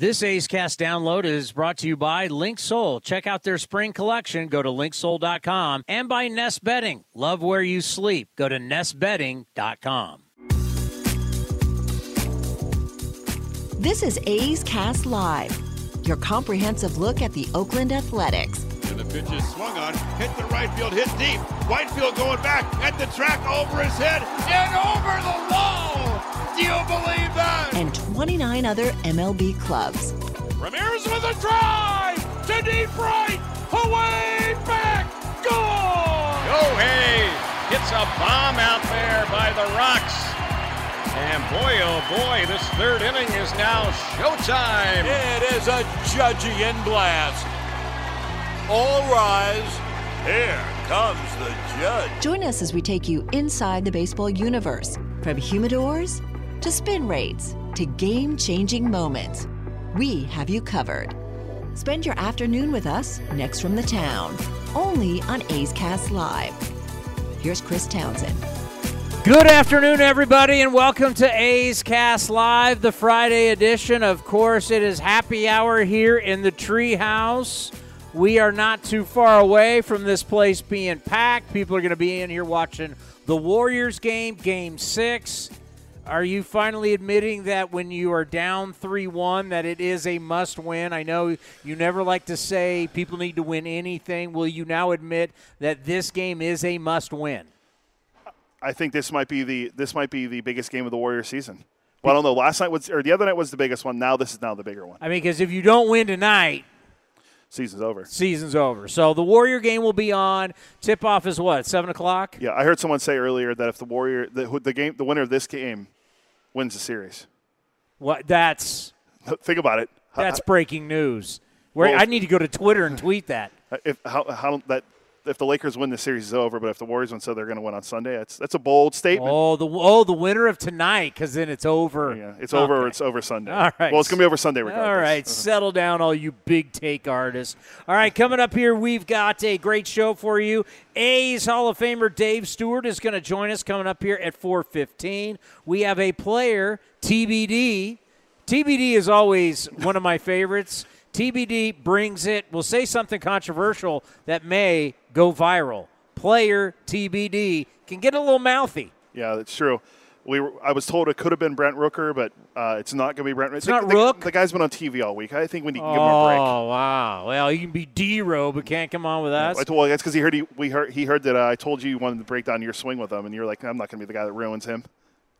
This A's Cast download is brought to you by Linksoul. Check out their spring collection. Go to linksoul.com and by Nest Bedding. Love where you sleep. Go to nestbedding.com. This is A's Cast Live, your comprehensive look at the Oakland Athletics. And the pitch is swung on, hit the right field, hit deep. Whitefield going back at the track over his head and over the wall. Do you believe that? And 29 other MLB clubs. Ramirez with a drive to deep right, away back, goal! Oh, Gohei hits a bomb out there by the Rocks. And boy, oh boy, this third inning is now showtime. It is a Judgian blast. All rise. Here comes the judge. Join us as we take you inside the baseball universe from humidors to spin rates to game changing moments. We have you covered. Spend your afternoon with us next from the town, only on A's Cast Live. Here's Chris Townsend. Good afternoon, everybody, and welcome to A's Cast Live, the Friday edition. Of course, it is happy hour here in the treehouse. We are not too far away from this place being packed. People are going to be in here watching the Warriors game, game six. Are you finally admitting that when you are down 3 1, that it is a must win? I know you never like to say people need to win anything. Will you now admit that this game is a must win? I think this might be the this might be the biggest game of the Warriors season. Well, I don't know. Last night was or the other night was the biggest one. Now this is now the bigger one. I mean, because if you don't win tonight, Season's over. season's over. So the Warrior game will be on. Tip off is what seven o'clock. Yeah, I heard someone say earlier that if the Warrior the, the game the winner of this game wins the series. What? That's Think about it. That's breaking news. Where Well, I need to go to Twitter and tweet that. if how, how that if the Lakers win the series is over, but if the Warriors win, so they're going to win on Sunday. That's that's a bold statement. Oh, the oh the winner of tonight, because then it's over. Yeah, it's over. It's over Sunday. All right. Well, it's going to be over Sunday regardless. All right, uh-huh. settle down, all you big take artists. All right, coming up here, we've got a great show for you. A's Hall of Famer Dave Stewart is going to join us coming up here at 4:15. We have a player TBD. TBD is always one of my favorites. TBD brings it. We'll say something controversial that may go viral. Player TBD can get a little mouthy. Yeah, that's true. We were, I was told it could have been Brent Rooker, but uh, it's not going to be Brent. It's not the, Rook? The guy's been on TV all week. I think we need to give him a break. Oh wow! Well, you can be D-Row, but can't come on with us. I told, well, that's because he heard he, we heard he heard that uh, I told you you wanted to break down your swing with him, and you're like, I'm not going to be the guy that ruins him.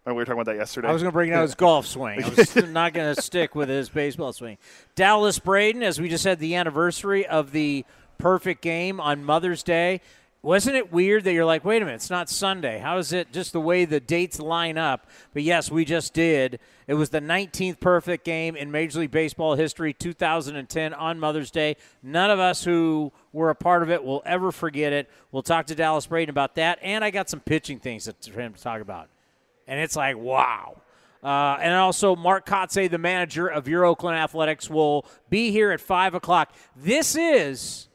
Remember we were talking about that yesterday. I was going to bring out his golf swing. I was not going to stick with his baseball swing. Dallas Braden, as we just had the anniversary of the perfect game on Mother's Day. Wasn't it weird that you're like, wait a minute, it's not Sunday? How is it just the way the dates line up? But yes, we just did. It was the 19th perfect game in Major League Baseball history, 2010 on Mother's Day. None of us who were a part of it will ever forget it. We'll talk to Dallas Braden about that. And I got some pitching things for him to talk about and it's like wow. Uh, and also, Mark Kotsay, the manager of your Oakland Athletics, will be here at five o'clock. This is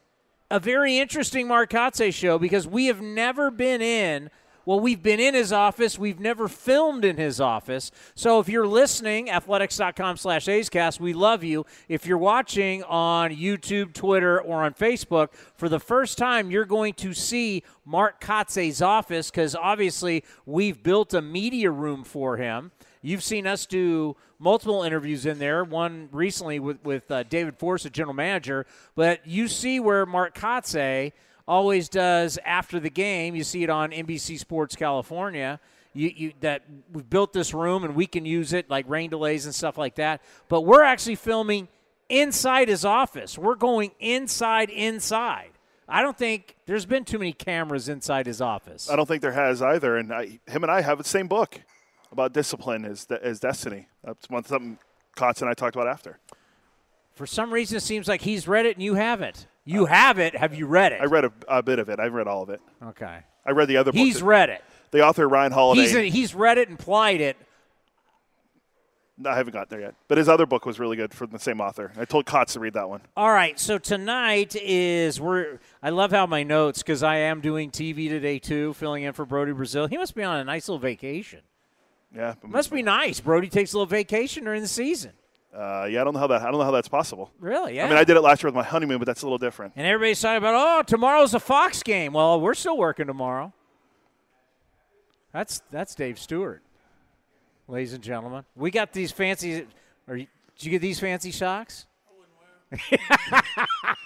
a very interesting Mark Kotsay show because we have never been in. Well, we've been in his office. We've never filmed in his office. So if you're listening, athletics.com slash A'scast, we love you. If you're watching on YouTube, Twitter, or on Facebook, for the first time, you're going to see Mark Kotsay's office because obviously we've built a media room for him. You've seen us do multiple interviews in there, one recently with, with uh, David Forst, the general manager. But you see where Mark Kotsay always does after the game. You see it on NBC Sports California. You, you, that we've built this room and we can use it like rain delays and stuff like that. But we're actually filming inside his office. We're going inside, inside. I don't think there's been too many cameras inside his office. I don't think there has either. And I, him and I have the same book about discipline as, as destiny. That's one something Kotz and I talked about after. For some reason, it seems like he's read it and you haven't. You uh, have it. Have you read it? I read a, a bit of it. I've read all of it. Okay. I read the other book. He's that- read it. the author Ryan Holiday. He's he's read it and plied it. No, I haven't got there yet. But his other book was really good from the same author. I told Kotz to read that one. All right, so tonight is we're. I love how my notes because I am doing TV today too, filling in for Brodie Brazil. He must be on a nice little vacation. Yeah. but- Must be nice. Brodie takes a little vacation during the season. Uh, yeah, I don't know how that. I don't know how that's possible. Really? Yeah. I mean, I did it last year with my honeymoon, but that's a little different. and everybody's talking about, oh, tomorrow's a Fox game. Well, we're still working tomorrow. That's that's Dave Stewart, ladies and gentlemen. We got these fancy. Or did you get these fancy socks?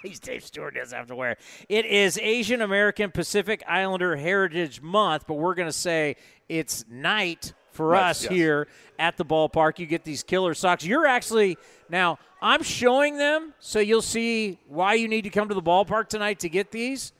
He's Dave Stewart doesn't have to wear. It is Asian American Pacific Islander Heritage Month, but we're going to say it's night for Night, us yes. here at the ballpark. You get these killer socks. You're actually now. I'm showing them, so you'll see why you need to come to the ballpark tonight to get these.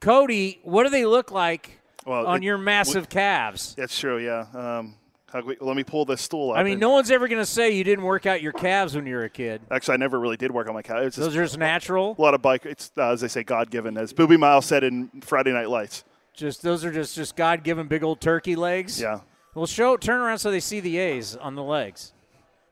Cody, what do they look like Well, on it- your massive calves? That's true. Yeah. Um, we- let me pull this stool up. I mean, no one's ever going to say you didn't work out your calves when you were a kid. Actually, I never really did work on my calves. It's just Those are just natural. a lot of bike. It's uh, as they say, God given, as Boobie Miles said in Friday Night Lights. Just those are just just God given big old turkey legs. Yeah. Well, show turn around so they see the A's on the legs.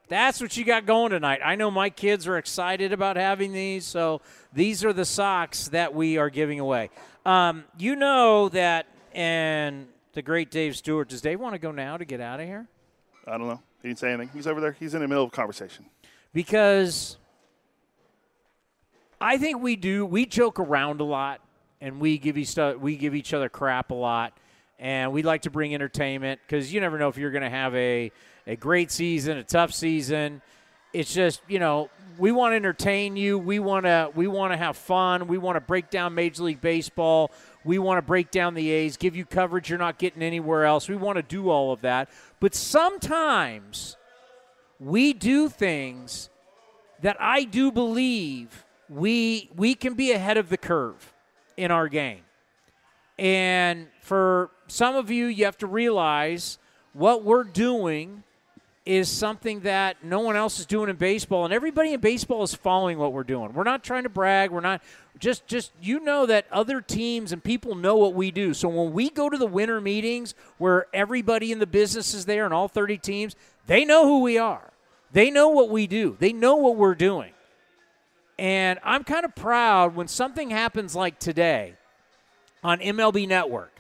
That's what you got going tonight. I know my kids are excited about having these, so these are the socks that we are giving away. Um, you know that, and the great Dave Stewart. Does Dave want to go now to get out of here? I don't know. He didn't say anything. He's over there. He's in the middle of a conversation. because I think we do we joke around a lot and we give each we give each other crap a lot and we like to bring entertainment because you never know if you're going to have a a great season, a tough season. It's just you know we want to entertain you. We want to we want to have fun. We want to break down Major League Baseball. We want to break down the A's, give you coverage you're not getting anywhere else. We want to do all of that. But sometimes we do things that I do believe we we can be ahead of the curve in our game. And for some of you, you have to realize what we're doing is something that no one else is doing in baseball, and everybody in baseball is following what we're doing. We're not trying to brag. We're not just just you know that other teams and people know what we do. So when we go to the winter meetings where everybody in the business is there and all 30 teams, they know who we are. They know what we do. They know what we're doing. And I'm kind of proud when something happens like today on MLB Network,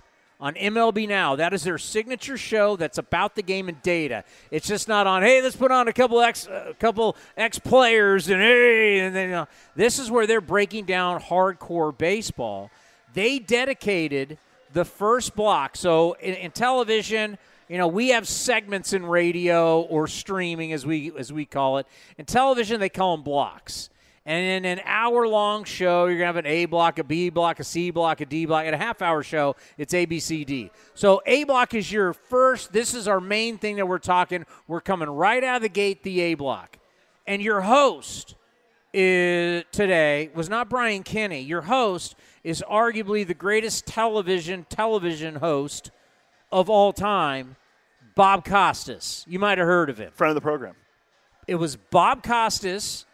on MLB Now. That is their signature show that's about the game and data. It's just not on, hey, let's put on a couple ex, a couple ex players and hey, and then uh, this is where they're breaking down hardcore baseball. They dedicated the first block. So in, in television, you know, we have segments in radio or streaming, as we as we call it. In television, they call them blocks. And in an hour long show, you're going to have an A block, a B block, a C block, a D block. At a half hour show, it's A, B, C, D. So A block is your first, this is our main thing that we're talking. We're coming right out of the gate, the A block. And your host is, today was not Brian Kenny. Your host is arguably the greatest television television host of all time, Bob Costas. You might have heard of him Friend of the program. it was Bob Costas,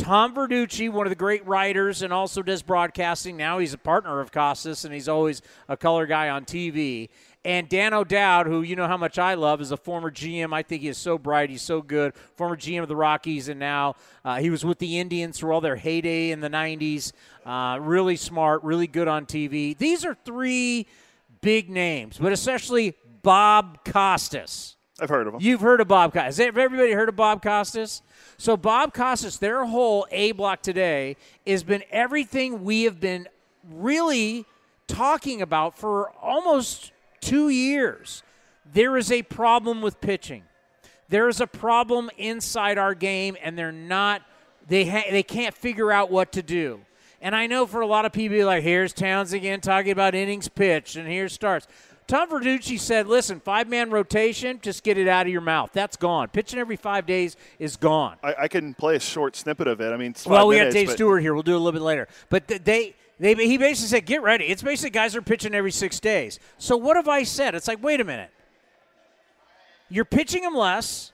Tom Verducci, one of the great writers, and also does broadcasting. Now he's a partner of Costas, and he's always a color guy on TV. And Dan O'Dowd, who you know how much I love, is a former GM. I think he is so bright. He's so good. Former GM of the Rockies, and now uh, he was with the Indians through all their heyday in the 90s. Uh, really smart, really good on TV. These are three big names, but especially Bob Costas. I've heard of him. You've heard of Bob Costas. Has everybody heard of Bob Costas? So Bob Costas, their whole A block today has been everything we have been really talking about for almost two years. There is a problem with pitching. There is a problem inside our game, and they're not. They ha- they can't figure out what to do. And I know for a lot of people, like here's Towns again talking about innings pitched, and here's starts. Tom Verducci said, "Listen, five man rotation, just get it out of your mouth. That's gone. Pitching every five days is gone." I, I can play a short snippet of it. I mean, it's Well, we minutes, got Dave but- Stewart here. We'll do it a little bit later. But th- they, they, he basically said, "Get ready." It's basically guys are pitching every six days. So what have I said? It's like, wait a minute. You're pitching them less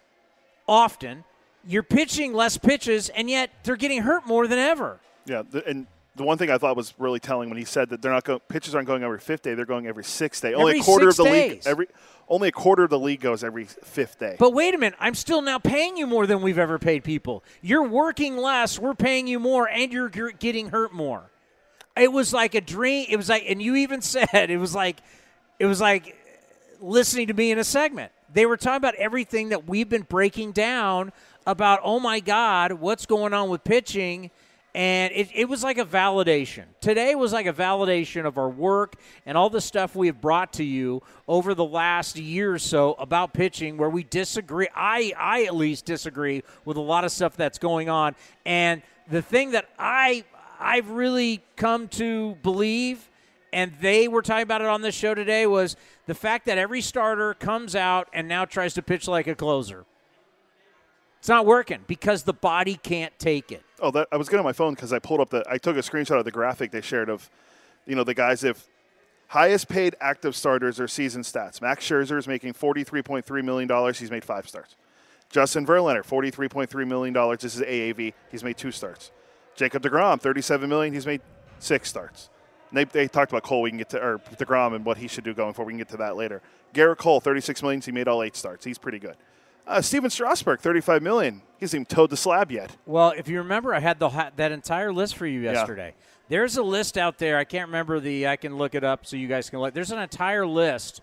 often. You're pitching less pitches, and yet they're getting hurt more than ever. Yeah, and the one thing I thought was really telling when he said that they're not going, pitchers aren't going every fifth day; they're going every sixth day. only Every a quarter of the league every only a quarter of the league goes every fifth day. But wait a minute, I'm still now paying you more than we've ever paid people. You're working less, we're paying you more, and you're getting hurt more. It was like a dream. It was like, and you even said it was like, it was like listening to me in a segment. They were talking about everything that we've been breaking down about, oh my God, what's going on with pitching? And it, it was like a validation. Today was like a validation of our work and all the stuff we have brought to you over the last year or so about pitching, where we disagree. I, I at least disagree with a lot of stuff that's going on. And the thing that I, I've really come to believe, and they were talking about it on this show today, was the fact that every starter comes out and now tries to pitch like a closer. It's not working because the body can't take it. Oh, that, I was getting on my phone because I pulled up the. I took a screenshot of the graphic they shared of, you know, the guys if highest paid active starters or season stats. Max Scherzer is making forty three point three million dollars. He's made five starts. Justin Verlander, forty three point three million dollars. This is AAV. He's made two starts. Jacob Degrom, thirty seven million. He's made six starts. They, they talked about Cole. We can get to or Degrom and what he should do going forward. We can get to that later. Gerrit Cole, thirty six million. He made all eight starts. He's pretty good. Uh, Stephen Strasburg, thirty-five million. He hasn't even towed the slab yet. Well, if you remember, I had the that entire list for you yesterday. Yeah. There's a list out there. I can't remember the. I can look it up so you guys can look. There's an entire list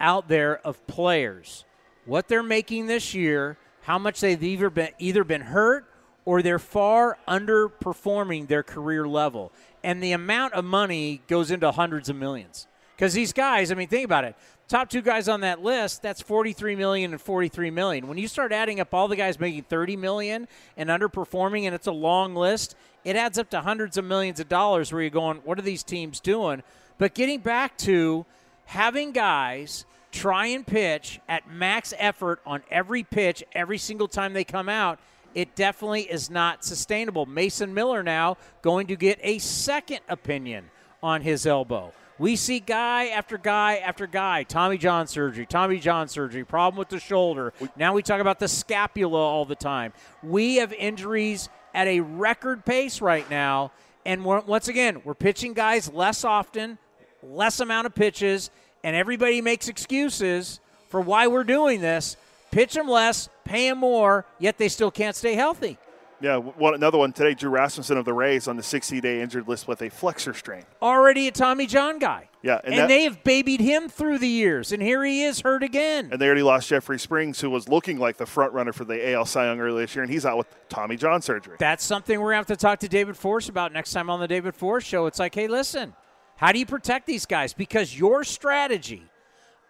out there of players, what they're making this year, how much they've either been either been hurt or they're far underperforming their career level, and the amount of money goes into hundreds of millions. Because these guys, I mean, think about it top two guys on that list, that's 43 million and 43 million. When you start adding up all the guys making 30 million and underperforming and it's a long list, it adds up to hundreds of millions of dollars where you're going, what are these teams doing? But getting back to having guys try and pitch at max effort on every pitch every single time they come out, it definitely is not sustainable. Mason Miller now going to get a second opinion on his elbow. We see guy after guy after guy. Tommy John surgery, Tommy John surgery, problem with the shoulder. Now we talk about the scapula all the time. We have injuries at a record pace right now. And once again, we're pitching guys less often, less amount of pitches, and everybody makes excuses for why we're doing this. Pitch them less, pay them more, yet they still can't stay healthy. Yeah, one, another one today. Drew Rasmussen of the Rays on the 60-day injured list with a flexor strain. Already a Tommy John guy. Yeah, and, and that, they have babied him through the years, and here he is hurt again. And they already lost Jeffrey Springs, who was looking like the front runner for the AL Cy Young earlier this year, and he's out with Tommy John surgery. That's something we're going to have to talk to David Forst about next time on the David Forst show. It's like, hey, listen, how do you protect these guys? Because your strategy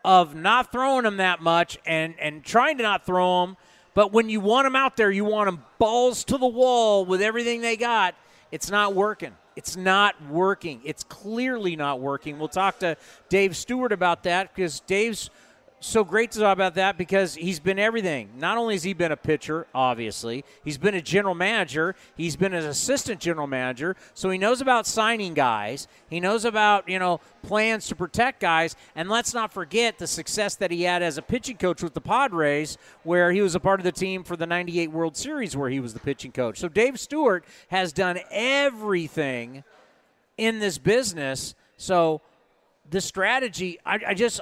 of not throwing them that much and and trying to not throw them – but when you want them out there, you want them balls to the wall with everything they got. It's not working. It's not working. It's clearly not working. We'll talk to Dave Stewart about that because Dave's so great to talk about that because he's been everything. Not only has he been a pitcher, obviously, he's been a general manager, he's been an assistant general manager, so he knows about signing guys. He knows about, you know, plans to protect guys. And let's not forget the success that he had as a pitching coach with the Padres, where he was a part of the team for the 98 World Series where he was the pitching coach. So Dave Stewart has done everything in this business. So the strategy, I, I just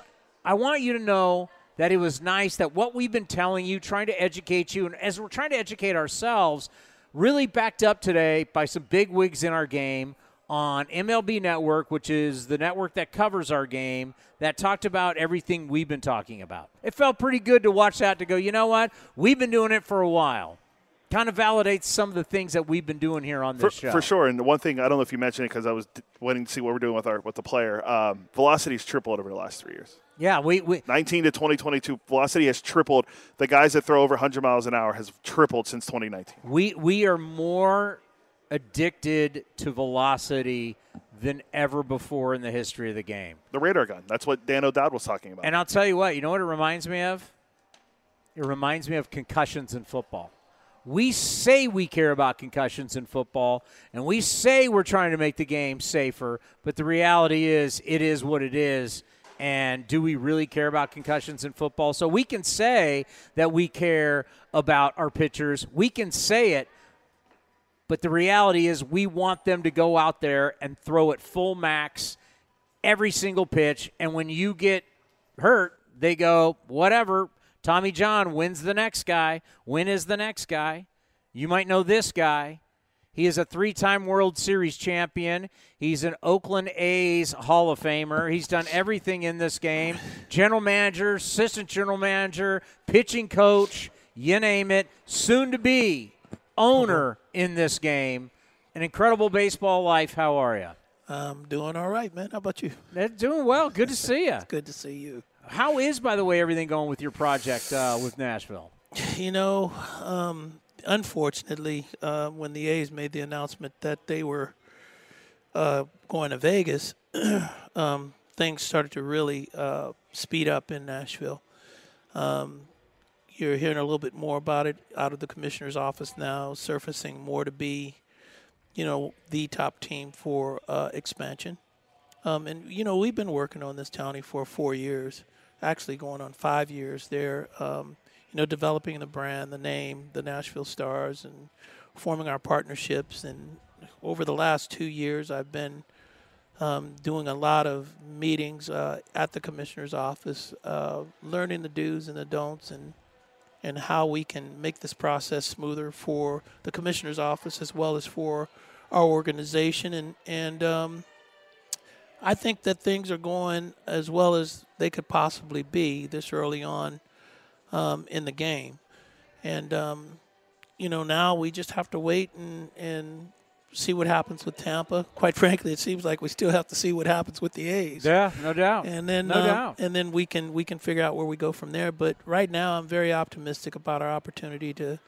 I want you to know that it was nice that what we've been telling you, trying to educate you, and as we're trying to educate ourselves, really backed up today by some big wigs in our game on MLB Network, which is the network that covers our game, that talked about everything we've been talking about. It felt pretty good to watch that to go, you know what? We've been doing it for a while kind of validates some of the things that we've been doing here on this for, show. For sure. And the one thing I don't know if you mentioned it because I was waiting to see what we're doing with our with the player. Um, velocity's tripled over the last three years. Yeah, we, we 19 to 2022 velocity has tripled. The guys that throw over 100 miles an hour has tripled since 2019. We we are more addicted to velocity than ever before in the history of the game. The radar gun. That's what Dan O'Dowd was talking about. And I'll tell you what, you know what it reminds me of? It reminds me of concussions in football. We say we care about concussions in football, and we say we're trying to make the game safer, but the reality is it is what it is. And do we really care about concussions in football? So we can say that we care about our pitchers. We can say it, but the reality is we want them to go out there and throw it full max every single pitch. And when you get hurt, they go, whatever, Tommy John wins the next guy. Win is the next guy. You might know this guy. He is a three time World Series champion. He's an Oakland A's Hall of Famer. He's done everything in this game general manager, assistant general manager, pitching coach, you name it, soon to be owner in this game. An incredible baseball life. How are you? I'm doing all right, man. How about you? doing well. Good to see you. Good to see you. How is, by the way, everything going with your project uh, with Nashville? You know, um, unfortunately, uh, when the A's made the announcement that they were uh, going to Vegas, um, things started to really uh, speed up in Nashville. Um, you're hearing a little bit more about it out of the commissioner's office now, surfacing more to be, you know, the top team for uh, expansion. Um, and you know, we've been working on this county for four years, actually going on five years. There, um, you know, developing the brand, the name, the Nashville Stars, and forming our partnerships. And over the last two years, I've been um, doing a lot of meetings uh, at the commissioner's office, uh, learning the do's and the don'ts, and and how we can make this process smoother for the commissioner's office as well as for our organization. And and um, I think that things are going as well as they could possibly be this early on um, in the game. And um, you know now we just have to wait and and see what happens with Tampa. Quite frankly, it seems like we still have to see what happens with the A's. Yeah, no doubt. And then, no um, doubt. and then we can we can figure out where we go from there. But right now, I'm very optimistic about our opportunity to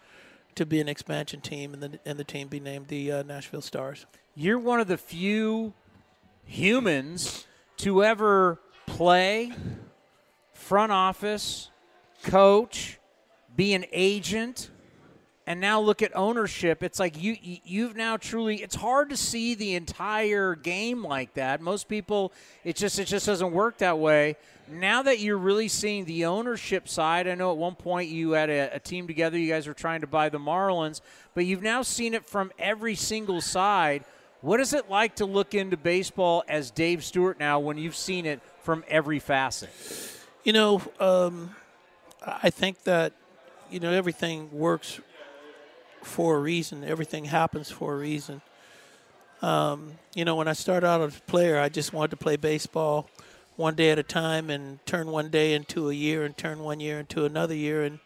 to be an expansion team and the and the team be named the uh, Nashville Stars. You're one of the few humans to ever play, front office, coach, be an agent and now look at ownership. It's like you you've now truly it's hard to see the entire game like that. Most people it just it just doesn't work that way. Now that you're really seeing the ownership side i know at one point you had a, a team together you guys were trying to buy the marlins but you've now seen it from every single side. What is it like to look into baseball as dave stewart now when you've seen it from every facet? You know um, i think that you know everything works for a reason. Everything happens for a reason. Um, you know, when I started out as a player, I just wanted to play baseball one day at a time and turn one day into a year and turn one year into another year. And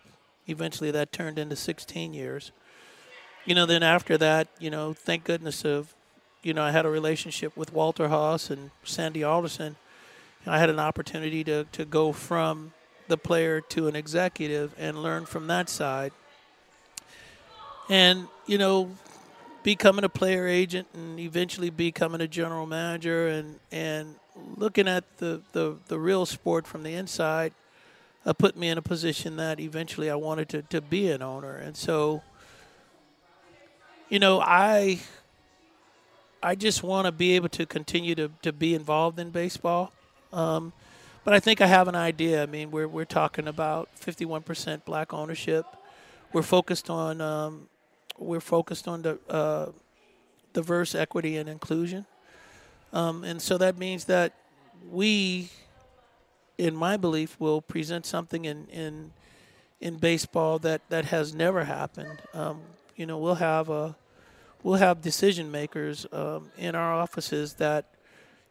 eventually that turned into 16 years. You know, then after that, you know, thank goodness of, you know, I had a relationship with Walter Haas and Sandy Alderson. I had an opportunity to, to go from the player to an executive and learn from that side. And you know becoming a player agent and eventually becoming a general manager and and looking at the the, the real sport from the inside uh, put me in a position that eventually I wanted to, to be an owner. And so you know I I just want to be able to continue to, to be involved in baseball. Um, but I think I have an idea. I mean we're, we're talking about 51% black ownership. We're focused on um, we're focused on the uh, diverse equity and inclusion, um, and so that means that we, in my belief, will present something in in in baseball that that has never happened. Um, you know, we'll have a we'll have decision makers um, in our offices that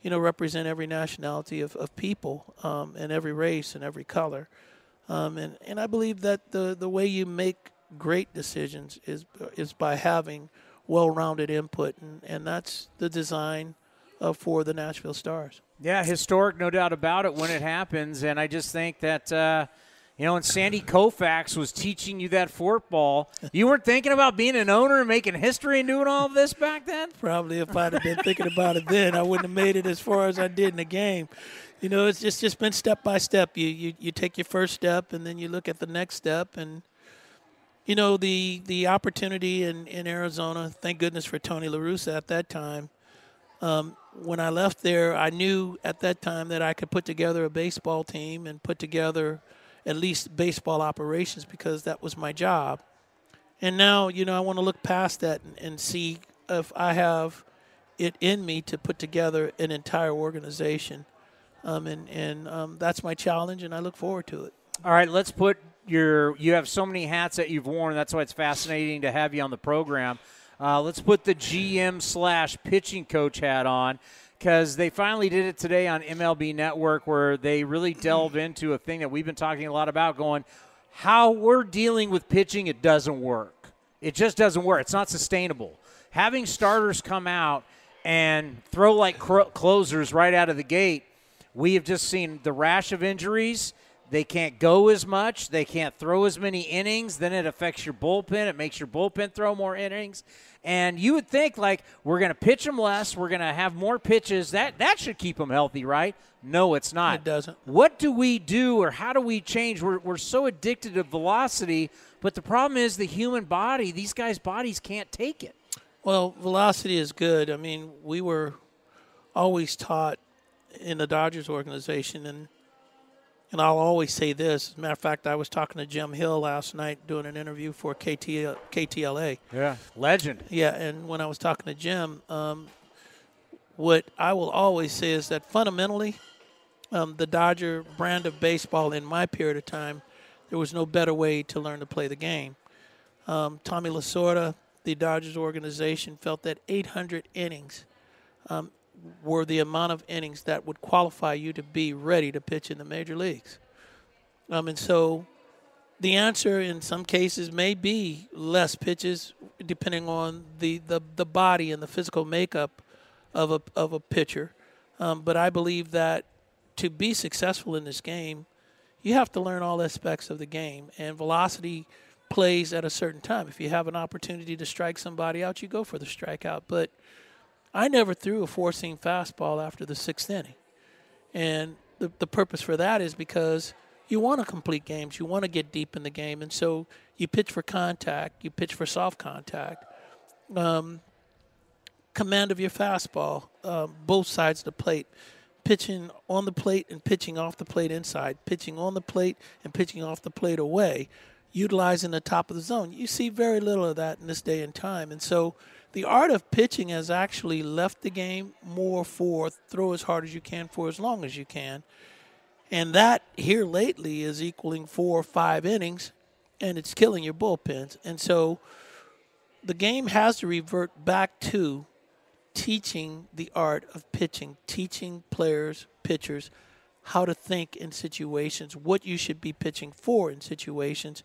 you know represent every nationality of, of people um, and every race and every color. Um, and, and I believe that the, the way you make great decisions is is by having well-rounded input, and, and that's the design uh, for the Nashville Stars. Yeah, historic, no doubt about it when it happens, and I just think that. Uh, you know, when Sandy Koufax was teaching you that forkball, you weren't thinking about being an owner and making history and doing all of this back then? Probably if I'd have been thinking about it then, I wouldn't have made it as far as I did in the game. You know, it's just, just been step by step. You, you you take your first step and then you look at the next step and you know the the opportunity in, in Arizona. Thank goodness for Tony La Russa at that time. Um, when I left there, I knew at that time that I could put together a baseball team and put together at least baseball operations because that was my job. And now, you know, I want to look past that and, and see if I have it in me to put together an entire organization. Um, and and um, that's my challenge, and I look forward to it. All right, let's put you're you have so many hats that you've worn. That's why it's fascinating to have you on the program. Uh, let's put the GM slash pitching coach hat on because they finally did it today on MLB Network, where they really delve into a thing that we've been talking a lot about. Going, how we're dealing with pitching, it doesn't work. It just doesn't work. It's not sustainable. Having starters come out and throw like cro- closers right out of the gate, we have just seen the rash of injuries. They can't go as much. They can't throw as many innings. Then it affects your bullpen. It makes your bullpen throw more innings. And you would think like we're going to pitch them less. We're going to have more pitches. That that should keep them healthy, right? No, it's not. It doesn't. What do we do, or how do we change? We're we're so addicted to velocity, but the problem is the human body. These guys' bodies can't take it. Well, velocity is good. I mean, we were always taught in the Dodgers organization, and and I'll always say this. As a matter of fact, I was talking to Jim Hill last night doing an interview for KT, KTLA. Yeah, legend. Yeah, and when I was talking to Jim, um, what I will always say is that fundamentally, um, the Dodger brand of baseball in my period of time, there was no better way to learn to play the game. Um, Tommy Lasorda, the Dodgers organization, felt that 800 innings um, were the amount of innings that would qualify you to be ready to pitch in the major leagues. Um, and so the answer in some cases may be less pitches, depending on the, the, the body and the physical makeup of a, of a pitcher. Um, but I believe that to be successful in this game, you have to learn all aspects of the game. And velocity plays at a certain time. If you have an opportunity to strike somebody out, you go for the strikeout. But I never threw a four seam fastball after the sixth inning. And the, the purpose for that is because you want to complete games, you want to get deep in the game. And so you pitch for contact, you pitch for soft contact. Um, command of your fastball, uh, both sides of the plate, pitching on the plate and pitching off the plate inside, pitching on the plate and pitching off the plate away, utilizing the top of the zone. You see very little of that in this day and time. And so the art of pitching has actually left the game more for throw as hard as you can for as long as you can. And that here lately is equaling four or five innings, and it's killing your bullpens. And so the game has to revert back to teaching the art of pitching, teaching players, pitchers, how to think in situations, what you should be pitching for in situations,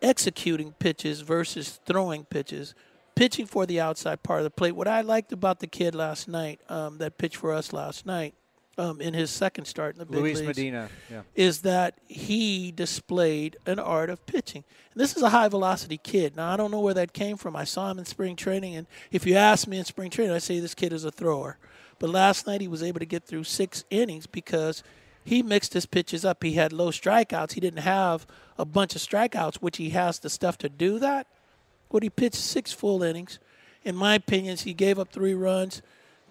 executing pitches versus throwing pitches, pitching for the outside part of the plate. What I liked about the kid last night, um, that pitched for us last night, um, in his second start in the big Luis leagues, Medina. Yeah. is that he displayed an art of pitching. And this is a high velocity kid. Now I don't know where that came from. I saw him in spring training, and if you ask me in spring training, I say this kid is a thrower. But last night he was able to get through six innings because he mixed his pitches up. He had low strikeouts. He didn't have a bunch of strikeouts, which he has the stuff to do that. But he pitched six full innings. In my opinion, he gave up three runs,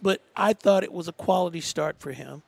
but I thought it was a quality start for him.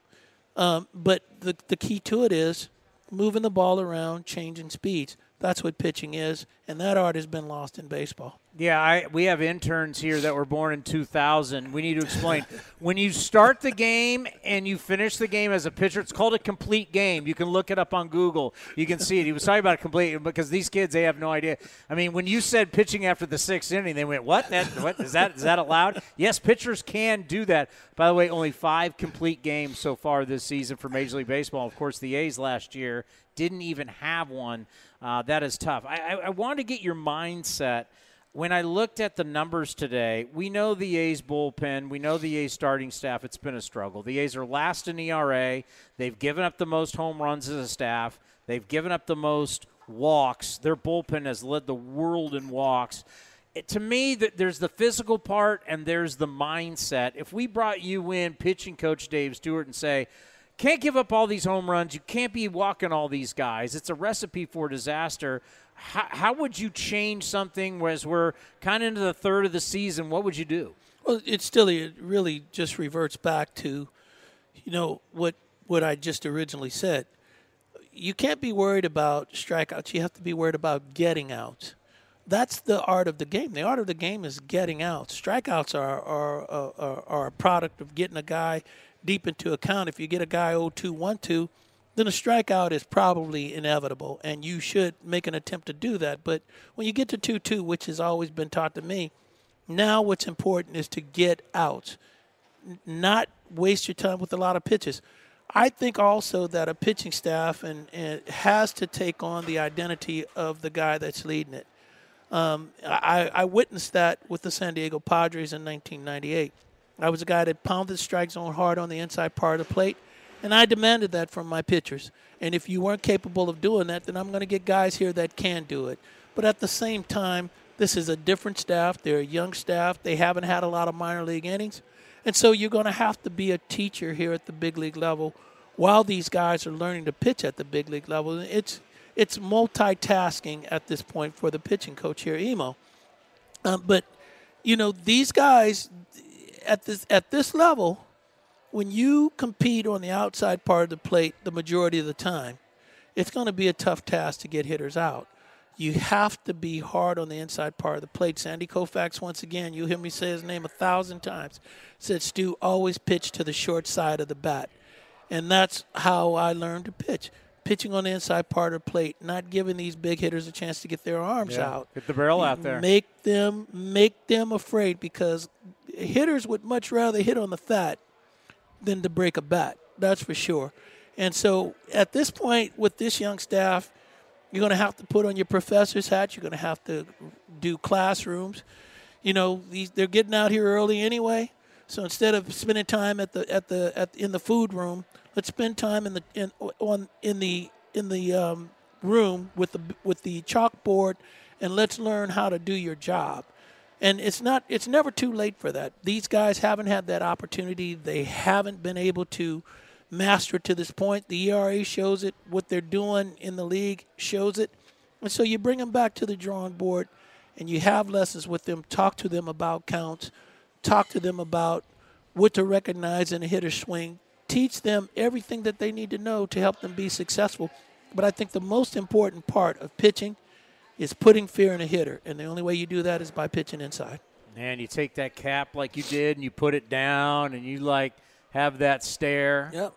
Um, but the the key to it is moving the ball around, changing speeds. That's what pitching is, and that art has been lost in baseball. Yeah, I, we have interns here that were born in 2000. We need to explain. when you start the game and you finish the game as a pitcher, it's called a complete game. You can look it up on Google. You can see it. He was talking about a complete because these kids they have no idea. I mean, when you said pitching after the sixth inning, they went, "What? That what is that? Is that allowed?" Yes, pitchers can do that. By the way, only five complete games so far this season for Major League Baseball. Of course, the A's last year didn't even have one. Uh, that is tough. I, I, I want to get your mindset. When I looked at the numbers today, we know the A's bullpen, we know the A's starting staff. It's been a struggle. The A's are last in ERA. They've given up the most home runs as a staff. They've given up the most walks. Their bullpen has led the world in walks. It, to me, that there's the physical part and there's the mindset. If we brought you in, pitching coach Dave Stewart, and say, can't give up all these home runs. You can't be walking all these guys. It's a recipe for disaster. How, how would you change something as we're kind of into the third of the season? What would you do? Well, it still it really just reverts back to, you know, what what I just originally said. You can't be worried about strikeouts. You have to be worried about getting out. That's the art of the game. The art of the game is getting out. Strikeouts are are are, are a product of getting a guy deep into account. If you get a guy 0-2-1-2, then a strikeout is probably inevitable, and you should make an attempt to do that. But when you get to 2-2, which has always been taught to me, now what's important is to get out, not waste your time with a lot of pitches. I think also that a pitching staff and, and has to take on the identity of the guy that's leading it. Um, I, I witnessed that with the San Diego Padres in 1998. I was a guy that pounded strike zone hard on the inside part of the plate, and I demanded that from my pitchers. And if you weren't capable of doing that, then I'm going to get guys here that can do it. But at the same time, this is a different staff. They're a young staff. They haven't had a lot of minor league innings. And so you're going to have to be a teacher here at the big league level while these guys are learning to pitch at the big league level. It's it's multitasking at this point for the pitching coach here, Emo. Um, but you know these guys at this at this level, when you compete on the outside part of the plate the majority of the time, it's going to be a tough task to get hitters out. You have to be hard on the inside part of the plate. Sandy Koufax, once again, you hear me say his name a thousand times, said Stu always pitched to the short side of the bat. And that's how I learned to pitch. Pitching on the inside part of the plate, not giving these big hitters a chance to get their arms Yeah, out. get the barrel out there. Make them make them afraid because hitters would much rather hit on the fat than to break a bat. That's for sure. And so at this point with this young staff, you're going to have to put on your professor's hat. You're going to have to do classrooms. You know, these, they're getting out here early anyway. So instead of spending time at the at the at in the food room, let's spend time in the in on in the in the um, room with the with the chalkboard, and let's learn how to do your job. And it's not it's never too late for that. These guys haven't had that opportunity. They haven't been able to master to this point. The ERA shows it. What they're doing in the league shows it. And so you bring them back to the drawing board, and you have lessons with them. Talk to them about counts talk to them about what to recognize in a hitter's swing, teach them everything that they need to know to help them be successful. But I think the most important part of pitching is putting fear in a hitter, and the only way you do that is by pitching inside. Man, you take that cap like you did and you put it down and you like have that stare. Yep.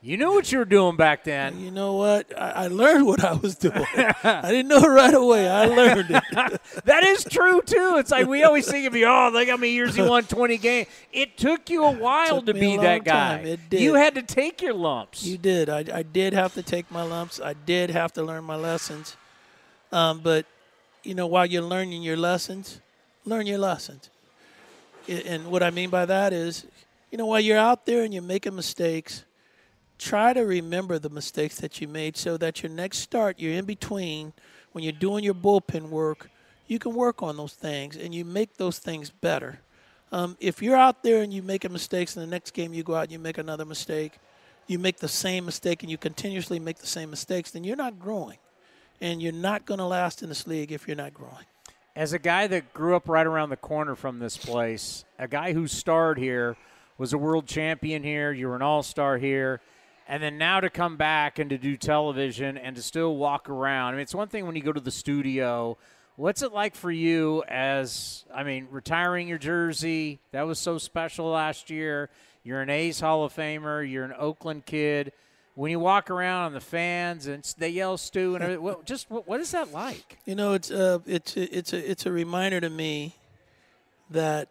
You knew what you were doing back then. You know what? I, I learned what I was doing. I didn't know right away. I learned it. that is true too. It's like we always think of you. Oh, look how many years he won twenty games. It took you a while to be that guy. time. It did. You had to take your lumps. You did. I, I did have to take my lumps. I did have to learn my lessons. Um, but, you know, while you're learning your lessons, learn your lessons. And what I mean by that is, you know, while you're out there and you're making mistakes, try to remember the mistakes that you made so that your next start, you're in between, when you're doing your bullpen work, you can work on those things and you make those things better. Um, if you're out there and you make a mistakes, and the next game you go out and you make another mistake, you make the same mistake and you continuously make the same mistakes, then you're not growing. And you're not going to last in this league if you're not growing. As a guy that grew up right around the corner from this place, a guy who starred here, was a world champion here, you were an all star here, and then now to come back and to do television and to still walk around. I mean, it's one thing when you go to the studio. What's it like for you as, I mean, retiring your jersey? That was so special last year. You're an A's Hall of Famer, you're an Oakland kid. When you walk around and the fans and they yell Stu and everything, just what, what is that like? You know, it's uh, it's it's a it's a reminder to me that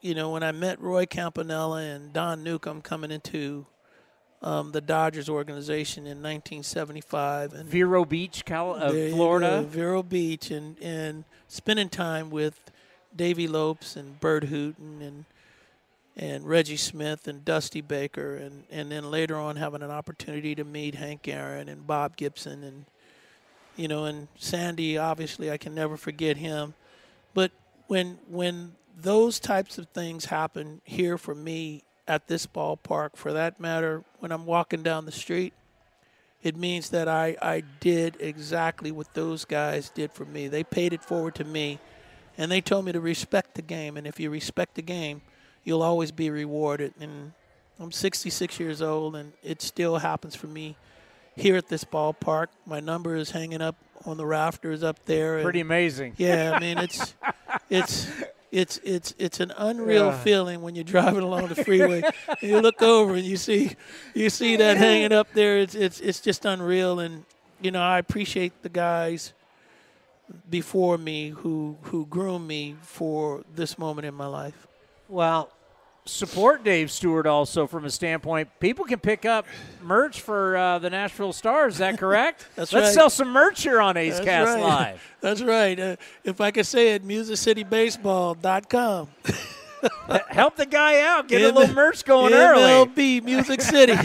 you know when I met Roy Campanella and Don Newcombe coming into um, the Dodgers organization in 1975 and Vero Beach, Cal- uh, Florida. go, Vero Beach, and and spending time with Davey Lopes and Burt Hooton and and Reggie Smith and Dusty Baker, and and then later on having an opportunity to meet Hank Aaron and Bob Gibson and you know and Sandy. Obviously, I can never forget him. But when when those types of things happen here for me at this ballpark, for that matter, when I'm walking down the street, it means that I, I did exactly what those guys did for me. They paid it forward to me, and they told me to respect the game. And if you respect the game, you'll always be rewarded. And I'm 66 years old, and it still happens for me here at this ballpark. My number is hanging up on the rafters up there. and- Pretty amazing. yeah, I mean it's it's it's it's it's an unreal Yeah. feeling when you're driving along the freeway and you look over and you see you see that hanging up there. It's it's it's just unreal, and you know I appreciate the guys before me who who groomed me for this moment in my life. Well, support Dave Stewart also from a standpoint. People can pick up merch for uh, the Nashville Stars. Is that correct? That's Let's right. sell some merch here on A's That's Cast right. Live. That's right. Uh, if I could say it, musiccitybaseball.com. Help the guy out. Get a M- little merch going early. MLB Music City.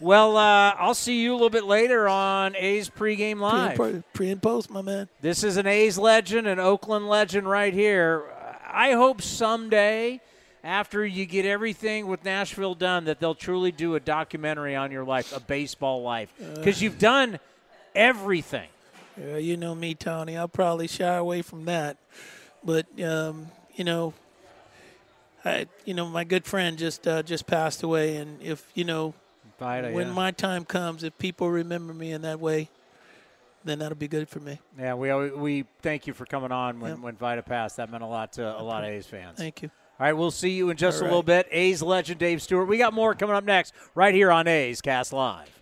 Well, uh, I'll see you a little bit later on A's pregame pre, live. pre and post, my man. This is an A's legend, an Oakland legend right here. I hope someday, after you get everything with Nashville done, that they'll truly do a documentary on your life, a baseball life, because you've done everything. Yeah, you know me, Tony. I'll probably shy away from that. But um, you know, I you know my good friend just uh, just passed away, and if you know when yeah. my time comes, if people remember me in that way, then that'll be good for me. yeah, we always, we thank you for coming on when, Yep. when Vida passed. That meant a lot to a lot of A's fans. Thank you. All right, we'll see you in just All a little bit. A's legend Dave Stewart. We got more coming up next right here on A's Cast Live.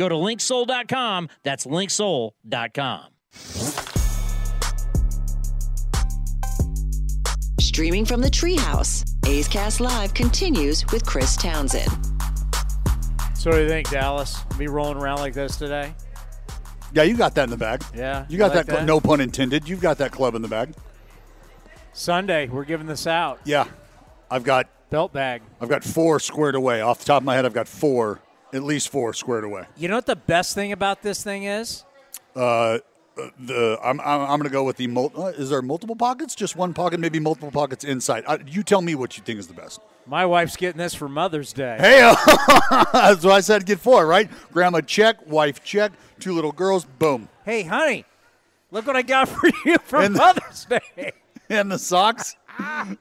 Go to linksoul.com. That's linksoul.com. Streaming from the treehouse, A's Cast Live continues with Chris Townsend. So, what do you think, Dallas? Be rolling around like this today? Yeah, you got that in the bag. Yeah, You got like that, that? no pun intended. You've got that club in the bag. Sunday, we're giving this out. Yeah. I've got Belt bag. I've got four squared away. Off the top of my head, I've got four, at least four squared away. You know what the best thing about this thing is? Uh, the I'm I'm, I'm going to go with the mul- uh, is there multiple pockets? Just one pocket, maybe multiple pockets inside. Uh, you tell me what you think is the best. My wife's getting this for Mother's Day. Hey, that's what I said. Get four, right? Grandma check, wife check, two little girls, boom, Hey, honey, look what I got for you for And- Mother's Day. and the socks.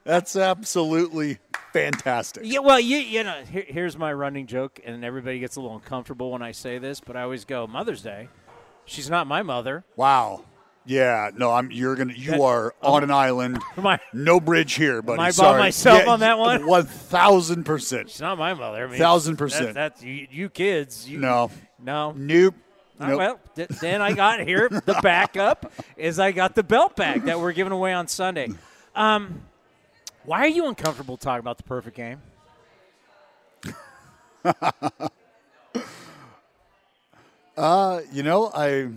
That's absolutely fantastic. Yeah, well, you you know, here, here's my running joke, and everybody gets a little uncomfortable when I say this, but I always go Mother's Day. She's not my mother. Wow. Yeah, no, I'm. You're gonna. You That- are on an island. Am No bridge here, buddy. I by myself Yeah, on that one? One thousand percent. She's not my mother. I mean, Thousand that- percent. that's you, you kids. You, No. no. Nope. Oh, Nope. well, th- then I got here. The backup is I got the belt bag that we're giving away on Sunday. Um, why are you uncomfortable talking about the perfect game? Uh, you know, I,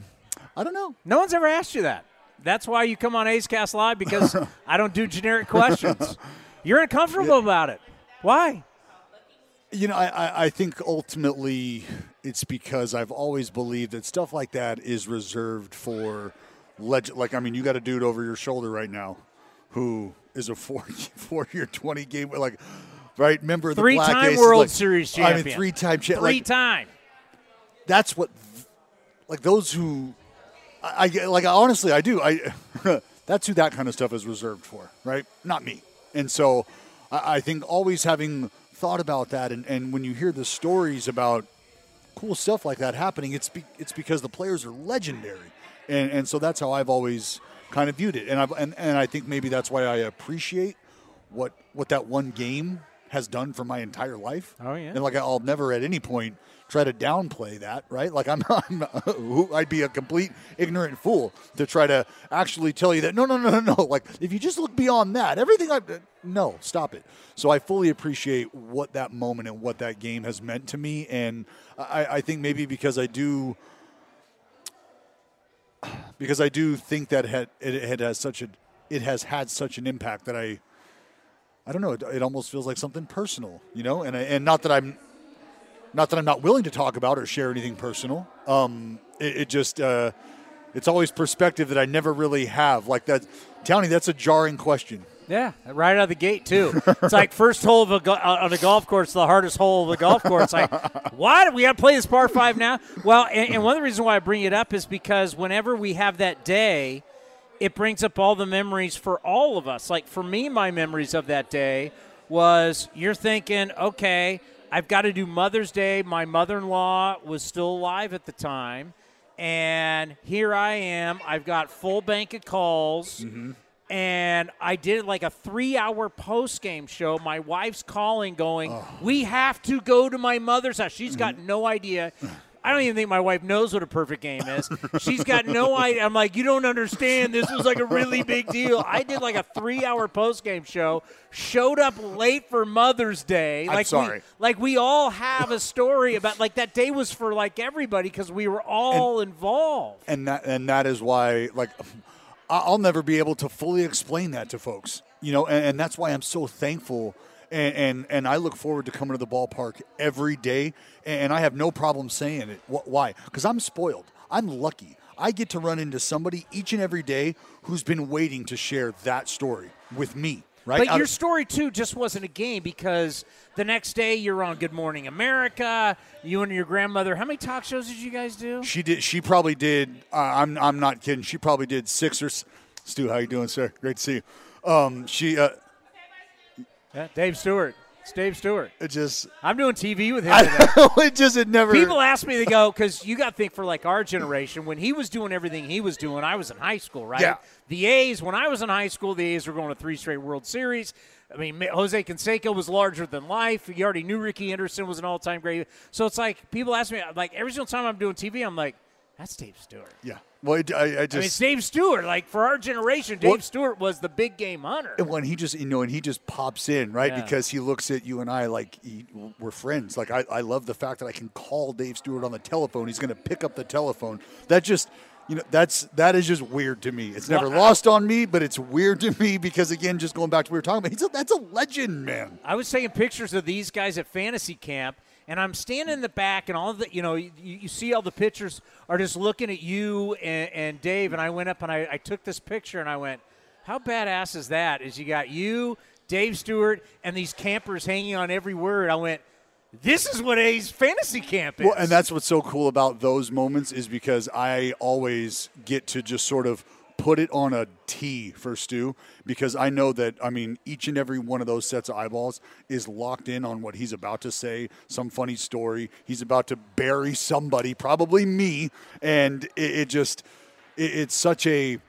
I don't know. No one's ever asked you that. That's why you come on A's Cast Live because I don't do generic questions. You're uncomfortable about it. Why? You know, I, I, I think ultimately it's because I've always believed that stuff like that is reserved for legend. Like, I mean, you got a dude over your shoulder right now who is a four four year twenty game like right? Member of the Black Three-time Aces, World like- Series I mean, champion. three time cha- Three like, time. that's what like those who I, I like honestly I do. I that's who that kind of stuff is reserved for right? Not me. And so I, I think always having thought about that and, and when you hear the stories about cool stuff like that happening it's be, it's because the players are legendary. And and so that's how I've always kind of viewed it and I and, and I think maybe that's why I appreciate what what that one game has done for my entire life Oh, yeah. and like I'll never at any point try to downplay that, right? Like I'm, I'm I'd be a complete ignorant fool to try to actually tell you that no, no, no, no, no. Like if you just look beyond that, everything I've no, stop it. So I fully appreciate what that moment and what that game has meant to me, and I, I think maybe because I do. Because I do think that had, it, it has such a, it has had such an impact that I, I don't know. It, it almost feels like something personal, you know, and I, and not that I'm not that I'm not willing to talk about or share anything personal. Um, it, it just uh, it's always perspective that I never really have. Like that, Tony, that's a jarring question. Yeah, right out of the gate too. It's like first hole of a go- uh, on a golf course, the hardest hole of the golf course. Like, what? We got to play this par five now? Well, and, and one of the reasons why I bring it up is because whenever we have that day, it brings up all the memories for all of us. Like for me, my memories of that day was you're thinking, okay, I've got to do Mother's Day. My mother in law was still alive at the time. And here I am. I've got full bank of calls. Mm-hmm. And I did like a three hour post game show. My wife's calling, going, Oh. We have to go to my mother's house. She's got Mm-hmm. no idea. I don't even think my wife knows what a perfect game is. She's got no idea. I'm like, you don't understand. This was like a really big deal. I did like a three hour post game show, showed up late for Mother's Day. I'm like sorry. We, like we all have a story about like that day was for like everybody because we were all involved. and that and that is why like I'll never be able to fully explain that to folks, you know, and, and that's why I'm so thankful. And, and and I look forward to coming to the ballpark every day, and I have no problem saying it. Why? Because I'm spoiled. I'm lucky. I get to run into somebody each and every day who's been waiting to share that story with me. Right? But your story too just wasn't a game because the next day you're on Good Morning America. You and your grandmother. How many talk shows did you guys do? She did. She probably did. Uh, I'm. I'm not kidding. She probably did six or. Stu, how you doing, sir? Great to see you. Um, she. Uh, Yeah, Dave Stewart. It's Dave Stewart. it just. I'm doing TV with him. it just. It never. People ask me to go because you got to think for like our generation when he was doing everything he was doing. I was in high school, right? Yeah. The A's when I was in high school, the A's were going to three straight World Series. I mean, Jose Canseco was larger than life. You already knew Rickey Henderson was an all-time great. So it's like people ask me, like every single time I'm doing TV, I'm like, "That's Dave Stewart." Yeah. Well, I, I I mean, it's just. Dave Stewart. Like for our generation, Dave Well- Stewart was the big game hunter. and when he just, you know, and he just pops in, right? Yeah. Because he looks at you and I like he, we're friends. Like I, I love the fact that I can call Dave Stewart on the telephone. He's going to pick up the telephone. That just, you know, that's that is just weird to me. It's never Well, lost on me, but it's weird to me because again, just going back to what we were talking about, he's a, that's a legend, man. I was taking pictures of these guys at fantasy camp, and I'm standing in the back, and all the, you know, you, you see all the pictures are just looking at you and, and Dave, and I went up and I, I took this picture, and I went, how badass is that? Is you got you, Dave Stewart, and these campers hanging on every word. I went, this is what A's fantasy camp is. Well, and that's what's so cool about those moments is because I always get to just sort of put it on a T for Stu because I know that I mean each and every one of those sets of eyeballs is locked in on what he's about to say, some funny story. He's about to bury somebody, probably me, and it, it just it, it's such a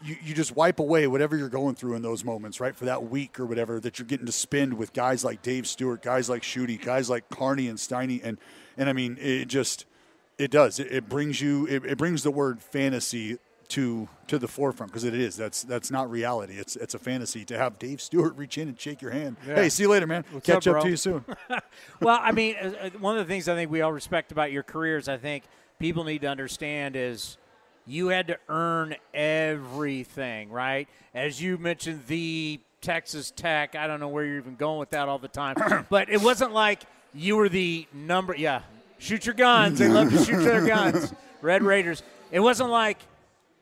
you, you just wipe away whatever you're going through in those moments, right? For that week or whatever that you're getting to spend with guys like Dave Stewart, guys like Shooty, guys like Carney and Steiny, and and I mean it just it does it, it brings you it, it brings the word fantasy to to the forefront because it is that's that's not reality. It's it's a fantasy to have Dave Stewart reach in and shake your hand. Hey, see you later, man. What's Catch up, up, to you soon. well, I mean, uh, uh, one of the things I think we all respect about your careers, I think people need to understand is you had to earn everything, right? As you mentioned, the Texas Tech. I don't know where you're even going with that all the time, but it wasn't like you were the number. Yeah, shoot your guns. They love to shoot their guns. Red Raiders. It wasn't like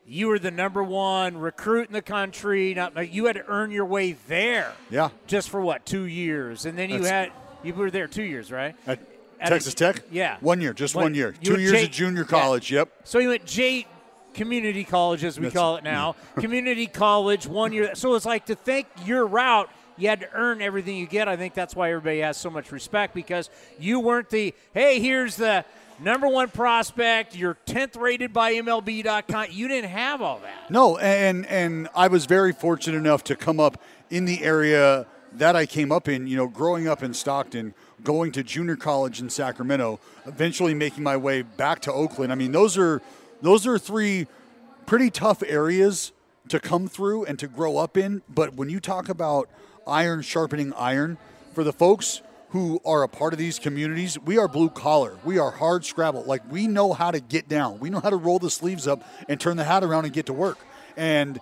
you were the number one recruit in the country. Not, you had to earn your way there. Yeah. Just for what two years, and then you That's- had you were there two years, right? At At Texas a- Tech? Yeah. One year, just One- one year. Two years J- at junior yeah. college. Yep. So you went J Community College, as we That's- call it now. community college, one year. So it's like to think your route, you had to earn everything you get. I think that's why everybody has so much respect because you weren't the, hey, here's the number one prospect, you're 10th rated by MLB.com. You didn't have all that. No, and and I was very fortunate enough to come up in the area that I came up in. You know, growing up in Stockton, going to junior college in Sacramento, eventually making my way back to Oakland. I mean, those are those are three pretty tough areas to come through and to grow up in. But when you talk about iron sharpening iron, for the folks who are a part of these communities, we are blue collar. We are hard scrabble. Like we know how to get down. We know how to roll the sleeves up and turn the hat around and get to work. And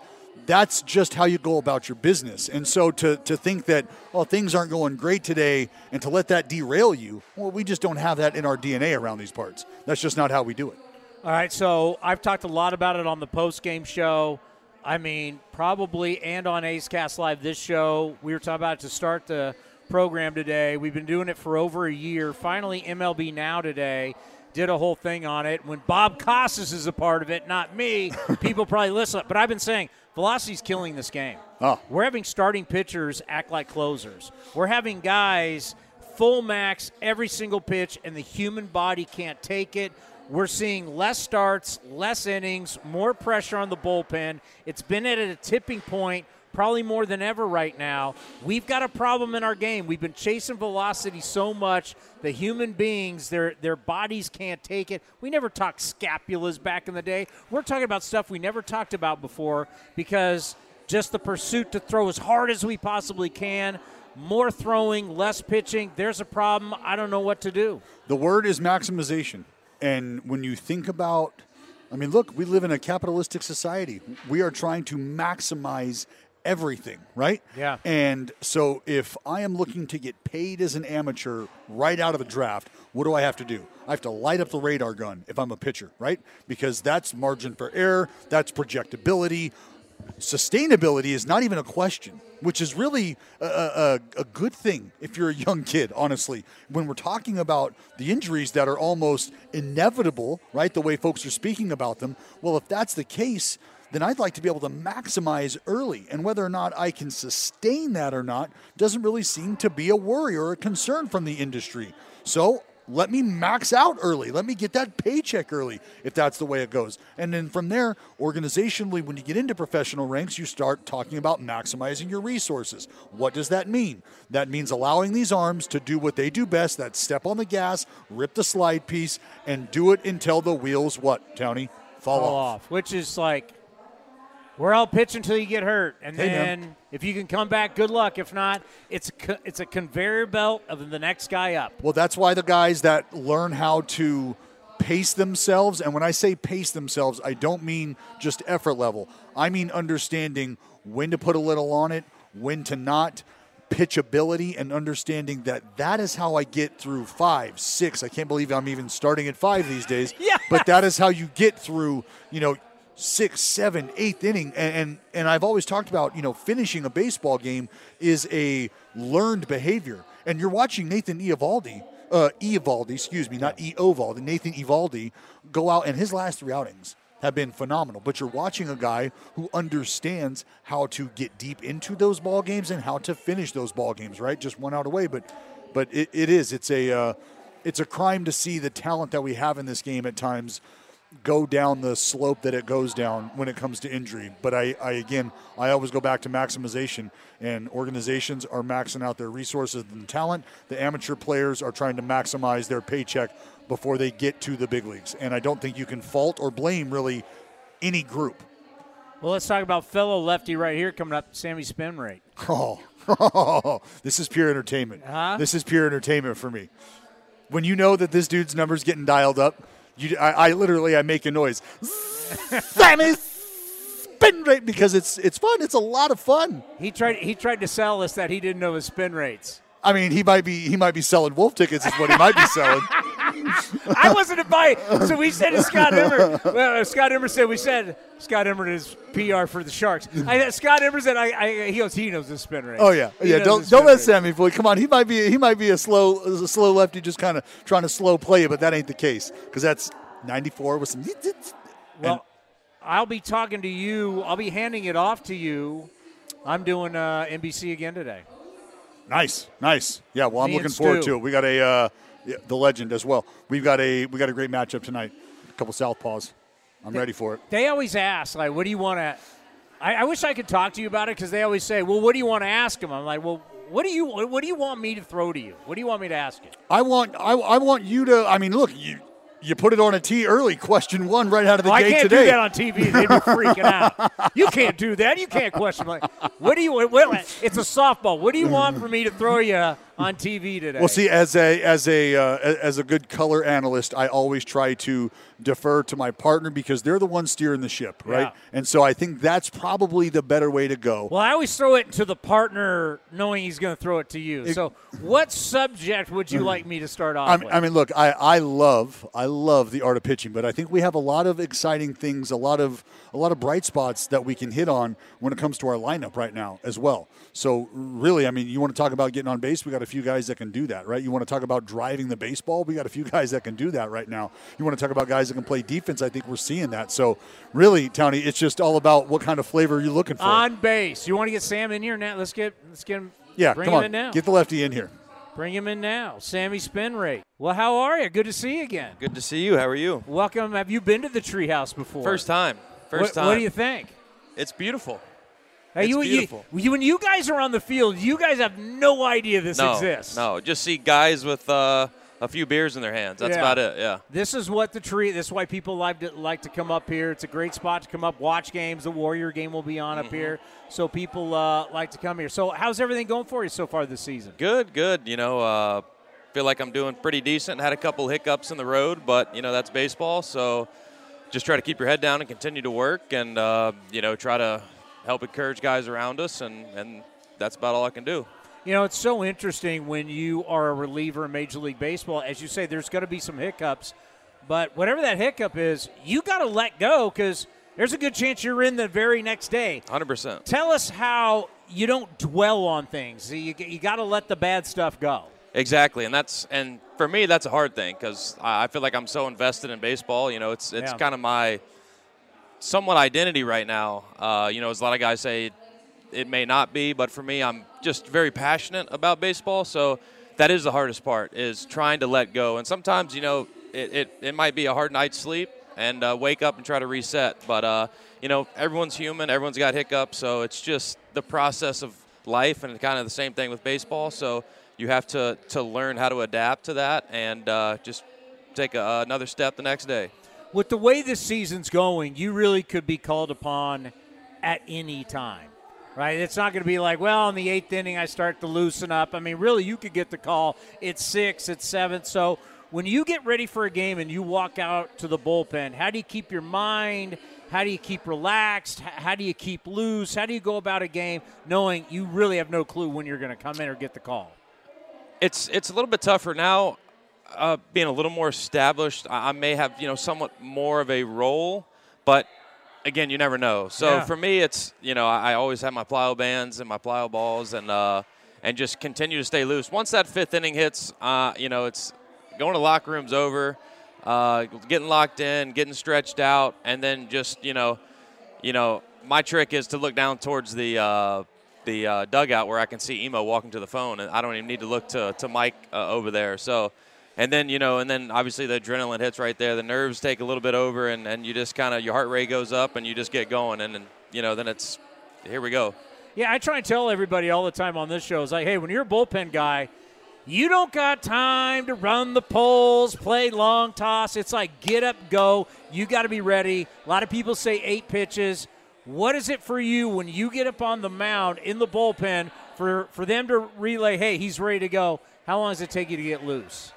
that's just how you go about your business. And so to, to think that, oh, things aren't going great today and to let that derail you, well, we just don't have that in our DNA around these parts. That's just not how we do it. All right, so I've talked a lot about it on the post game show. I mean, probably and on A's Cast Live this show. We were talking about it to start the program today. We've been doing it for over a year. Finally, MLB Now today did a whole thing on it. When Bob Costas is a part of it, not me, people probably listen. But I've been saying velocity's killing this game. Oh. We're having starting pitchers act like closers. We're having guys full max every single pitch, and the human body can't take it. We're seeing less starts, less innings, more pressure on the bullpen. It's been at a tipping point probably more than ever right now. We've got a problem in our game. We've been chasing velocity so much the human beings their their bodies can't take it. We never talked scapulas back in the day. We're talking about stuff we never talked about before because just the pursuit to throw as hard as we possibly can. More throwing, less pitching. There's a problem. I don't know what to do. The word is maximization. And when you think about, I mean, look, we live in a capitalistic society. We are trying to maximize everything, right? Yeah. And so if I am looking to get paid as an amateur right out of the draft, what do I have to do? I have to light up the radar gun if I'm a pitcher, right? Because that's margin for error, that's projectability. Sustainability is not even a question, which is really a, a, a good thing if you're a young kid, honestly. When we're talking about the injuries that are almost inevitable, right? The way folks are speaking about them. Well, if that's the case, then I'd like to be able to maximize early. And whether or not I can sustain that or not doesn't really seem to be a worry or a concern from the industry. So let me max out early. Let me get that paycheck early if that's the way it goes. And then from there, organizationally, when you get into professional ranks, you start talking about maximizing your resources. What does that mean? That means allowing these arms to do what they do best that step on the gas, rip the slide piece, and do it until the wheels, what, Tony? Fall, Fall off. off, which is like we're all pitch until you get hurt, and Hey, then man. if you can come back, good luck. If not, it's a, it's a conveyor belt of the next guy up. Well, that's why the guys that learn how to pace themselves, and when I say pace themselves, I don't mean just effort level. I mean understanding when to put a little on it, when to not, pitchability, and understanding that that is how I get through five, six. I can't believe I'm even starting at five these days. Yeah. But that is how you get through, you know, sixth, seven, eighth inning, and, and and I've always talked about you know finishing a baseball game is a learned behavior, and you're watching Nathan Eovaldi, uh, Eovaldi, excuse me, not Eovaldi, Nathan Eovaldi, go out, and his last three outings have been phenomenal. But you're watching a guy who understands how to get deep into those ball games and how to finish those ball games. Right, just one out away, but but it, it is it's a uh, it's a crime to see the talent that we have in this game at times go down the slope that it goes down when it comes to injury. But I, I again, I always go back to maximization, and organizations are maxing out their resources and talent. The amateur players are trying to maximize their paycheck before they get to the big leagues. And I don't think you can fault or blame really any group. Well, let's talk about fellow lefty right here coming up, Sammy Spin Rate. Oh, this is pure entertainment. Huh? This is pure entertainment for me. When you know that this dude's number's getting dialed up, you, I, I literally I make a noise. Sammy spin rate because it's it's fun. It's a lot of fun. He tried he tried to sell us that he didn't know his spin rates. I mean, he might be he might be selling wolf tickets. Is what he might be selling. I wasn't a buy. So we said to Scott Emmer. Well, uh, Scott Emmer said we said Scott Emmer is PR for the Sharks. I, Scott Emmer said I, I he goes he knows his spin rate. Oh yeah, He yeah. Don't don't let. Sammy fool. you. Come on, he might be he might be a slow a slow lefty, just kind of trying to slow play it, but that ain't the case because that's ninety four with some. Well, I'll be talking to you. I'll be handing it off to you. I'm doing uh, NBC again today. Nice, nice. Yeah, well, I'm Me looking forward to it. We got a uh, yeah, the legend as well. We've got a we got a great matchup tonight. A couple southpaws. I'm ready for it. They always ask, like, what do you want to? I, I wish I could talk to you about it because they always say, well, what do you want to ask him? I'm like, well, what do you what do you want me to throw to you? What do you want me to ask you? I want I, I want you to. I mean, look, you you put it on a tee early. Question one right out of the Oh, I gate can't today. do that on TV. They'd be freaking out. You can't do that. You can't question. Like, what do you? What, it's a softball. What do you want for me to throw you on TV today? Well, see, as a as a uh, as a good color analyst, I always try to defer to my partner because they're the ones steering the ship, right? Yeah. And so I think that's probably the better way to go. Well, I always throw it to the partner, knowing he's going to throw it to you. so, what subject would you like me to start off I mean, with? I mean, look, I, I love I love the art of pitching, but I think we have a lot of exciting things, a lot of a lot of bright spots that we can hit on when it comes to our lineup right now as well. So really, I mean, you want to talk about getting on base? We got a few guys that can do that, right? You want to talk about driving the baseball? We got a few guys that can do that right now. You want to talk about guys that can play defense? I think we're seeing that. So really, Tony, it's just all about what kind of flavor you're looking for. on base. You want to get Sam in here now? Let's get let's get him. yeah, bring come him on, in now. get the lefty in here. Bring him in now. Sammy Spin Rate. Well, how are you? Good to see you again. Good to see you. How are you? Welcome. Have you been to the treehouse before? First time. First what, time. What do you think? It's beautiful. Hey, you, beautiful. You, when you guys are on the field, you guys have no idea this no, exists. no, just see guys with uh, a few beers in their hands. That's Yeah. about it. Yeah. This is what the tree. This is why people like to like to come up here. It's a great spot to come up, watch games. The Warrior game will be on up Mm-hmm. here, so people uh, like to come here. So, how's everything going for you so far this season? Good, good. You know, uh, feel like I'm doing pretty decent. Had a couple hiccups in the road, but you know that's baseball. So just try to keep your head down and continue to work, and uh, you know try to help encourage guys around us, and and that's about all I can do. You know, it's so interesting when you are a reliever in Major League Baseball. As you say, there's going to be some hiccups, but whatever that hiccup is, you got to let go because there's a good chance you're in the very next day. 100%. Tell us how you don't dwell on things. You, you got to let the bad stuff go. Exactly, and that's and for me that's a hard thing because I feel like I'm so invested in baseball. You know, it's it's Yeah. kind of my somewhat identity right now. Uh, you know, as a lot of guys say, it may not be, but for me, I'm just very passionate about baseball. So that is the hardest part is trying to let go. And sometimes, you know, it it, it might be a hard night's sleep and uh, wake up and try to reset. But uh, you know, everyone's human. Everyone's got hiccups. So it's just the process of life, and kind of the same thing with baseball. So you have to to learn how to adapt to that and uh, just take a, another step the next day. With the way this season's going, you really could be called upon at any time, right? It's not going to be like, well, in the eighth inning, I start to loosen up. I mean, really, you could get the call. It's six, it's seven. So when you get ready for a game and you walk out to the bullpen, how do you keep your mind? How do you keep relaxed? How do you keep loose? How do you go about a game knowing you really have no clue when you're going to come in or get the call? it's it's a little bit tougher now. Uh, being a little more established, I, I may have you know somewhat more of a role, but again, you never know. So Yeah. for me, it's you know I, I always have my plyo bands and my plyo balls, and uh, and just continue to stay loose. Once that fifth inning hits, uh, you know it's going to locker rooms over, uh, getting locked in, getting stretched out, and then just you know, you know, my trick is to look down towards the uh, the uh, dugout where I can see Emo walking to the phone, and I don't even need to look to to Mike uh, over there. So, and then you know, and then obviously the adrenaline hits right there. The nerves take a little bit over, and, and you just kind of your heart rate goes up, and you just get going, and, and you know, then it's here we go. Yeah, I try and tell everybody all the time on this show is like, hey, when you're a bullpen guy, you don't got time to run the poles, play long toss. It's like get up, go. You got to be ready. A lot of people say eight pitches. What is it for you when you get up on the mound in the bullpen for, for them to relay, hey, he's ready to go? How long does it take you to get loose?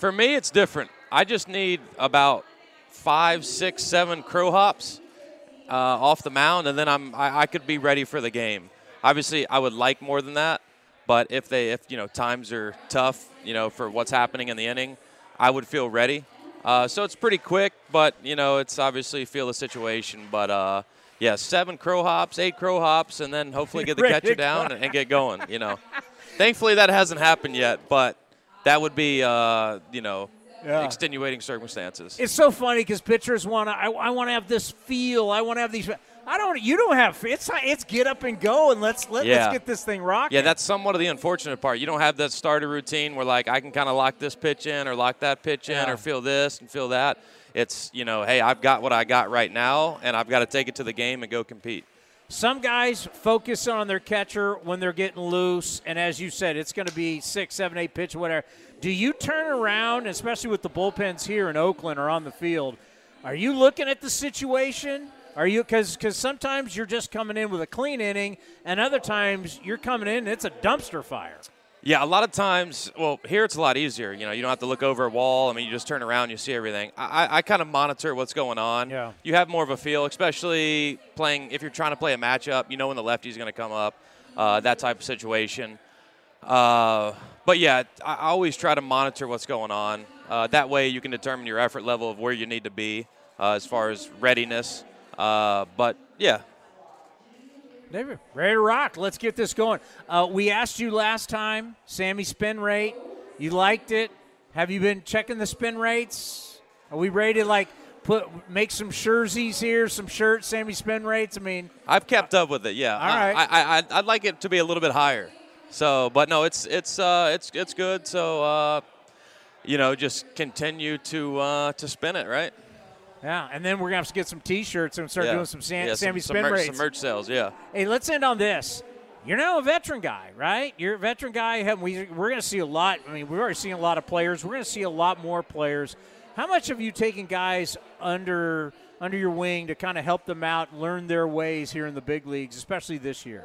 For me, it's different. I just need about five, six, seven crow hops uh, off the mound, and then I'm I, I could be ready for the game. Obviously, I would like more than that, but if they if you know times are tough, you know for what's happening in the inning, I would feel ready. Uh, so it's pretty quick, but you know it's obviously feel the situation. But uh, yeah, seven crow hops, eight crow hops, and then hopefully get the catcher down and, and get going. You know, thankfully that hasn't happened yet, but that would be uh, you know Yeah. extenuating circumstances. It's so funny because pitchers want to. I, I want to have this feel. I want to have these. I don't. You don't have. It's it's get up and go and let's let, Yeah. let's get this thing rocking. Yeah, that's somewhat of the unfortunate part. You don't have that starter routine where like I can kind of lock this pitch in or lock that pitch in Yeah. or feel this and feel that. It's you know, hey, I've got what I got right now, and I've got to take it to the game and go compete. Some guys focus on their catcher when they're getting loose, and as you said, it's going to be six, seven, eight pitch, whatever. Do you turn around, especially with the bullpens here in Oakland or on the field? Are you looking at the situation? Are you because because sometimes you're just coming in with a clean inning, and other times you're coming in it's a dumpster fire. Yeah, a lot of times, well, here it's a lot easier. You know, you don't have to look over a wall. I mean, you just turn around, you see everything. I, I, kind of monitor what's going on. Yeah. You have more of a feel, especially playing, if you're trying to play a matchup, you know when the lefty's going to come up, uh, that type of situation. Uh, but yeah, I I always try to monitor what's going on. Uh, that way you can determine your effort level of where you need to be uh, as far as readiness. Uh, but yeah, David, ready to rock. Let's get this going. Uh, we asked you last time, Sammy spin rate. You liked it. Have you been checking the spin rates? Are we ready to like put make some jerseys here, some shirts, Sammy spin rates? I mean, I've kept up with it. Yeah. All right. I, I, I, I'd like it to be a little bit higher. So, but no, it's it's uh, it's it's good. So, uh, you know, just continue to uh, to spin it, right? Yeah, and then we're gonna have to get some T-shirts and start yeah. doing some Sam, yeah, Sammy some, spin some merch, some merch sales. Yeah. Hey, let's end on this. You're now a veteran guy, right? You're a veteran guy. We, we're going to see a lot. I mean, we're already seeing a lot of players. We're going to see a lot more players. How much have you taken guys under under your wing to kind of help them out, learn their ways here in the big leagues, especially this year?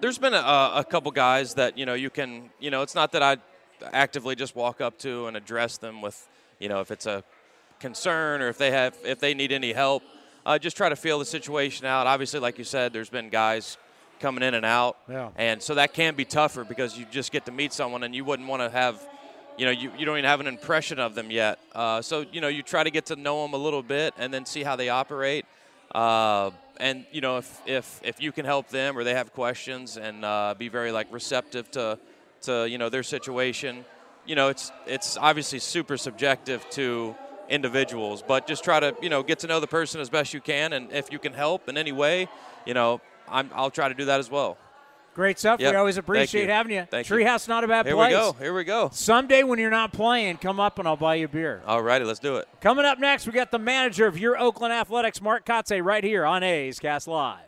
There's been a, a couple guys that you know you can you know it's not that I actively just walk up to and address them with you know if it's a concern or if they have if they need any help. Uh, just try to feel the situation out. Obviously, like you said, there's been guys coming in and out. Yeah. And so that can be tougher because you just get to meet someone and you wouldn't want to have, you know, you, you don't even have an impression of them yet. Uh, so, you know, you try to get to know them a little bit and then see how they operate. Uh, and, you know, if, if, if you can help them or they have questions and uh, be very, like, receptive to, to, you know, their situation, you know, it's, it's obviously super subjective to individuals, but just try to, you know, get to know the person as best you can. And if you can help in any way, you know, I'm, I'll try to do that as well. Great stuff. Yep. We always appreciate you. having you. Thank you. Treehouse, not a bad Here place. Here we go. Here we go. Someday when you're not playing, come up and I'll buy you a beer. All righty, let's do it. Coming up next, we got the manager of your Oakland Athletics, Mark Kotsay, right here on A's Cast Live.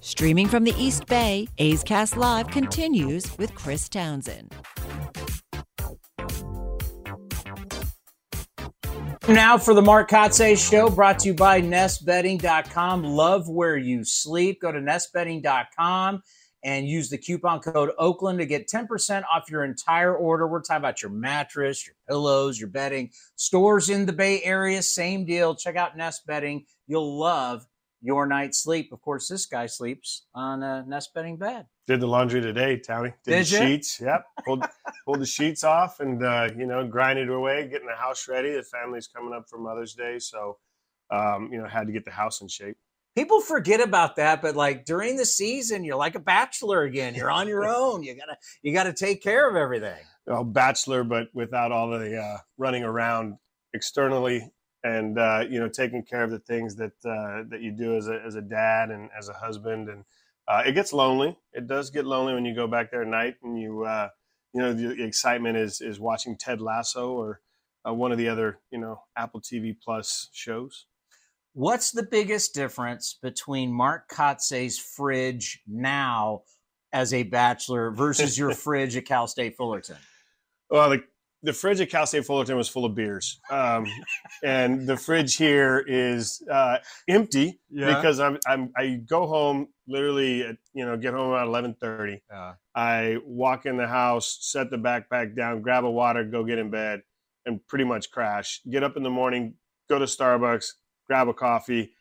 Streaming from the East Bay, A's Cast Live continues with Chris Townsend. Now for the Mark Kotsay Show, brought to you by NestBedding.com. Love where you sleep. Go to NestBedding.com and use the coupon code Oakland to get 10% off your entire order. We're talking about your mattress, your pillows, your bedding. Stores in the Bay Area, same deal. Check out Nest Bedding. You'll love your night's sleep. Of course, this guy sleeps on a Nest Bedding bed. Did the laundry today, Townie. Did, Did the sheets. Yep. Pulled, pulled the sheets off and, uh, you know, grinded away, getting the house ready. The family's coming up for Mother's Day. So, um, you know, had to get the house in shape. People forget about that, but like during the season, you're like a bachelor again. You're on your own. You gotta you gotta take care of everything. Well, bachelor, but without all the uh, running around externally and, uh, you know, taking care of the things that uh, that you do as a, as a dad and as a husband. And uh, it gets lonely. It does get lonely when you go back there at night and you, uh, you know, the excitement is is watching Ted Lasso or uh, one of the other, you know, Apple TV Plus shows. What's the biggest difference between Mark Kotsay's fridge now as a bachelor versus your fridge at Cal State Fullerton? Well, the, the fridge at Cal State Fullerton was full of beers, um, and the fridge here is uh, empty Yeah. because I'm, I'm I go home literally at, you know get home about eleven thirty. Yeah. I walk in the house, set the backpack down, grab a water, go get in bed, and pretty much crash. Get up in the morning, go to Starbucks, grab a coffee,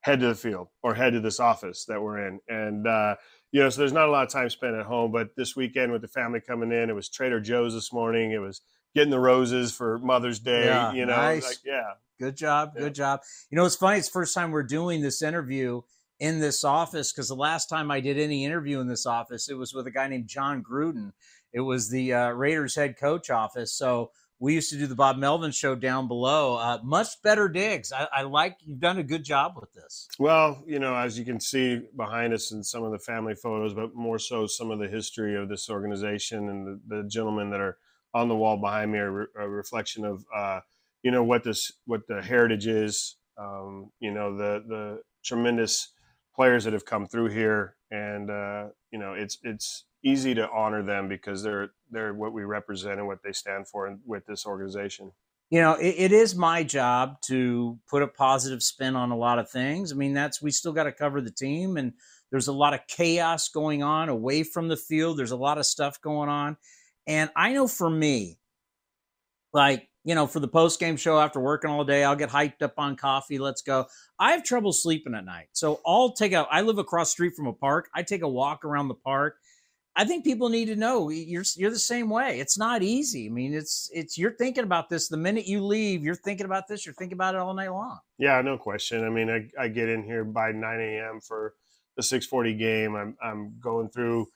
head to the field or head to this office that we're in, and. Uh, you know, so there's not a lot of time spent at home, but this weekend with the family coming in, it was Trader Joe's this morning. It was getting the roses for Mother's Day. Yeah, you know, nice. like, yeah, Good job. Good job. You know, it's funny. It's the first time we're doing this interview in this office because the last time I did any interview in this office, it was with a guy named Jon Gruden. It was the uh, Raiders head coach office. So we used to do the Bob Melvin show down below. Uh, much better digs. I, I like you've done a good job with this. Well, you know, as you can see behind us in some of the family photos, but more so some of the history of this organization and the, the gentlemen that are on the wall behind me are re- a reflection of, uh, you know, what this, what the heritage is. Um, you know, the the tremendous players that have come through here, and uh, you know, it's it's easy to honor them because they're they're what we represent and what they stand for with this organization. you know it, it is my job to put a positive spin on a lot of things i mean that's we still got to cover the team and there's a lot of chaos going on away from the field there's a lot of stuff going on and i know for me like you know, for the post game show after working all day, I'll get hyped up on coffee. Let's go. I have trouble sleeping at night. So I'll take a, I live across street from a park. I take a walk around the park. I think people need to know you're you're the same way. It's not easy. I mean, it's it's you're thinking about this the minute you leave. You're thinking about this. You're thinking about it all night long. Yeah, no question. I mean, I, I get in here by 9 a.m. for the 6:40 game. I'm I'm going through,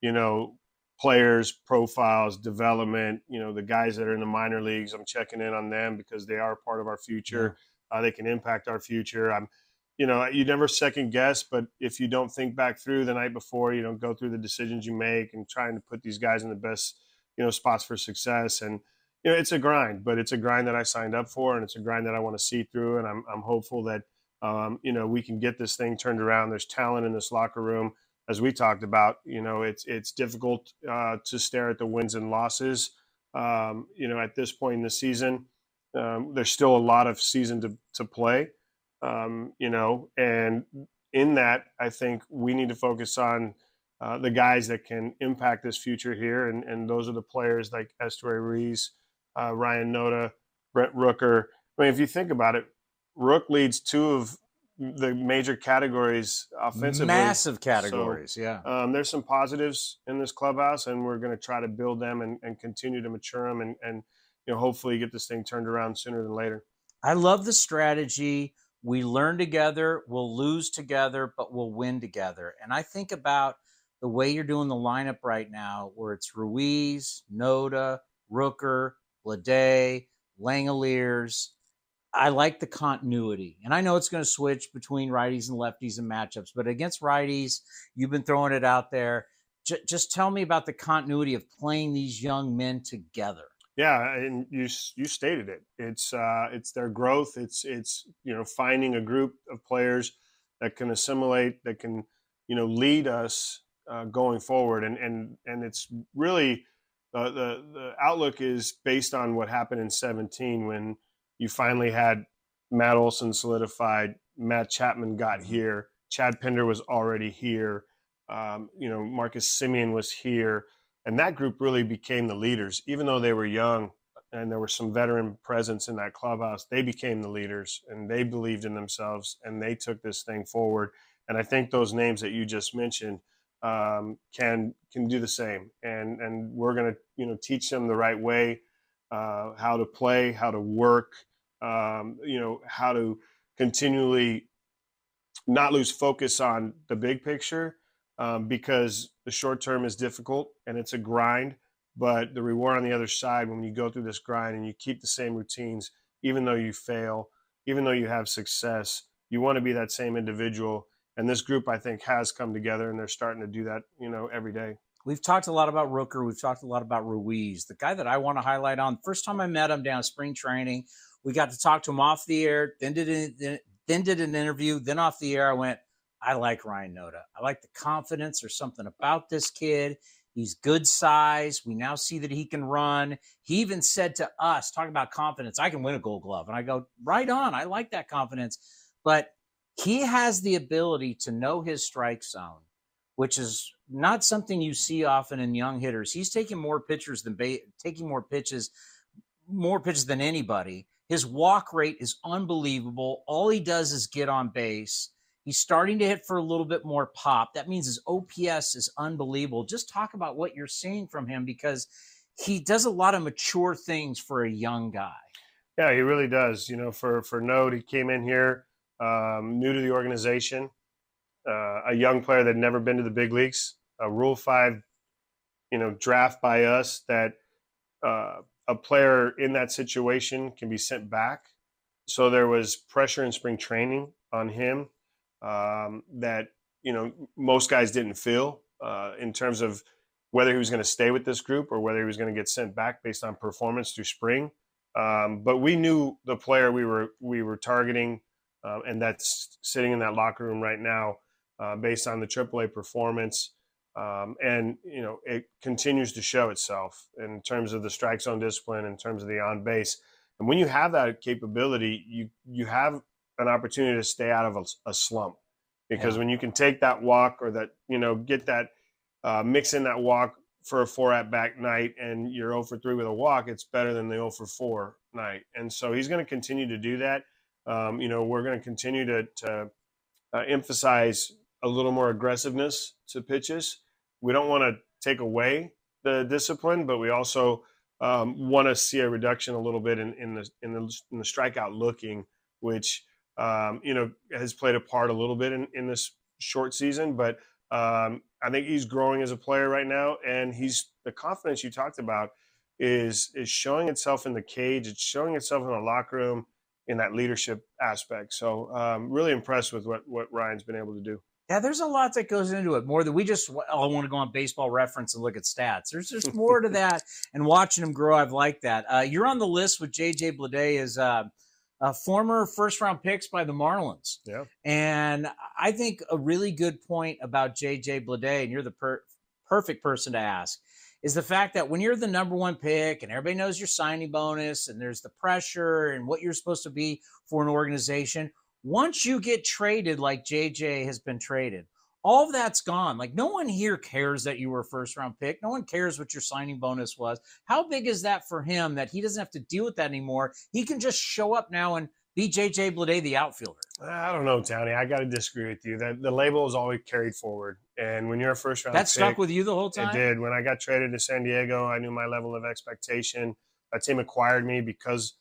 you know, players profiles development you know the guys that are in the minor leagues i'm checking in on them because they are part of our future. Uh, they can impact our future. I'm you know you never second guess but if you don't think back through the night before you don't go through the decisions you make and trying to put these guys in the best you know spots for success. And you know it's a grind but it's a grind that i signed up for and it's a grind that i want to see through. And i'm, I'm hopeful that um, you know we can get this thing turned around. There's talent in this locker room as we talked about, you know, it's it's difficult uh, to stare at the wins and losses. Um, you know, at this point in the season, um, there's still a lot of season to to play. Um, you know, and in that, I think we need to focus on uh, the guys that can impact this future here, and and those are the players like Esteury Ruiz, uh, Ryan Noda, Brent Rooker. I mean, if you think about it, Rook leads two of the major categories offensively. Massive categories, so, yeah. Um, there's some positives in this clubhouse, and we're going to try to build them and, and continue to mature them, and, and you know hopefully get this thing turned around sooner than later. I love the strategy. We learn together, we'll lose together, but we'll win together. And I think about the way you're doing the lineup right now, where it's Ruiz, Noda, Rooker, Bleday, Langeliers I like the continuity. And I know it's going to switch between righties and lefties and matchups, but against righties, you've been throwing it out there. J- just tell me about the continuity of playing these young men together. Yeah, and you you stated it. It's uh, it's their growth. It's it's you know finding a group of players that can assimilate, that can you know lead us uh, going forward, and and and it's really uh, the the outlook is based on what happened in 17 when you finally had Matt Olson solidified. Matt Chapman got mm-hmm. here. Chad Pinder was already here. Um, you know, Marcus Semien was here. And that group really became the leaders, even though they were young and there was some veteran presence in that clubhouse. They became the leaders and they believed in themselves and they took this thing forward. And I think those names that you just mentioned um, can can do the same. And and we're going to you know teach them the right way, uh, how to play, how to work, um, you know, how to continually not lose focus on the big picture um, because the short term is difficult and it's a grind. But the reward on the other side, when you go through this grind and you keep the same routines, even though you fail, even though you have success, you want to be that same individual. And this group, I think, has come together and they're starting to do that, you know, every day. We've talked a lot about Rooker. We've talked a lot about Ruiz. The guy that I want to highlight on, first time I met him down spring training, we got to talk to him off the air, then did then did an interview, then off the air. I went, I like Ryan Noda. I like the confidence. or something about this kid. He's good size. We now see that he can run. He even said to us, talking about confidence, I can win a gold glove. And I go, right on. I like that confidence. But he has the ability to know his strike zone, which is not something you see often in young hitters. He's taking more pitchers than ba- taking more pitches, more pitches than anybody. His walk rate is unbelievable. All he does is get on base. He's starting to hit for a little bit more pop. That means his OPS is unbelievable. Just talk about what you're seeing from him because he does a lot of mature things for a young guy. Yeah, he really does. You know, for for Node, he came in here um, new to the organization, uh, a young player that had never been to the big leagues, a Rule Five, you know, draft by us that uh, a player in that situation can be sent back. So there was pressure in spring training on him um, that you know most guys didn't feel uh, in terms of whether he was going to stay with this group or whether he was going to get sent back based on performance through spring. Um, but we knew the player we were we were targeting, uh, and that's sitting in that locker room right now, uh, based on the AAA performance. Um, and you know it continues to show itself in terms of the strike zone discipline, in terms of the on base. And when you have that capability, you you have an opportunity to stay out of a, a slump because yeah. when you can take that walk or that you know get that uh, mix in that walk for a four at back night and you're 0 for 3 with a walk, it's better than the 0 for 4 night. And so he's going to continue to do that. Um, you know, we're going to continue to, to uh, emphasize a little more aggressiveness to pitches. We don't want to take away the discipline, but we also um, want to see a reduction a little bit in, in the in the in the strikeout looking, which um, you know has played a part a little bit in, in this short season. But um, I think he's growing as a player right now, and he's the confidence you talked about is is showing itself in the cage. It's showing itself in the locker room in that leadership aspect. So um, really impressed with what what Ryan's been able to do. Yeah, there's a lot that goes into it. More than we just all want to go on baseball reference and look at stats. There's just more to that. And watching him grow, I've liked that. Uh, you're on the list with JJ Bleday as uh, uh, former first round picks by the Marlins. Yeah. And I think a really good point about JJ Bleday, and you're the per- perfect person to ask, is the fact that when you're the number one pick and everybody knows your signing bonus and there's the pressure and what you're supposed to be for an organization once you get traded like JJ has been traded, all of that's gone. Like no one here cares that you were a first round pick. No one cares what your signing bonus was. How big is that for him that he doesn't have to deal with that anymore? He can just show up now and be JJ Bleday, the outfielder. I don't know, Townie. I got to disagree with you. That the label is always carried forward, and when you're a first round, that pick, stuck with you the whole time. It did. When I got traded to San Diego, I knew my level of expectation. That team acquired me because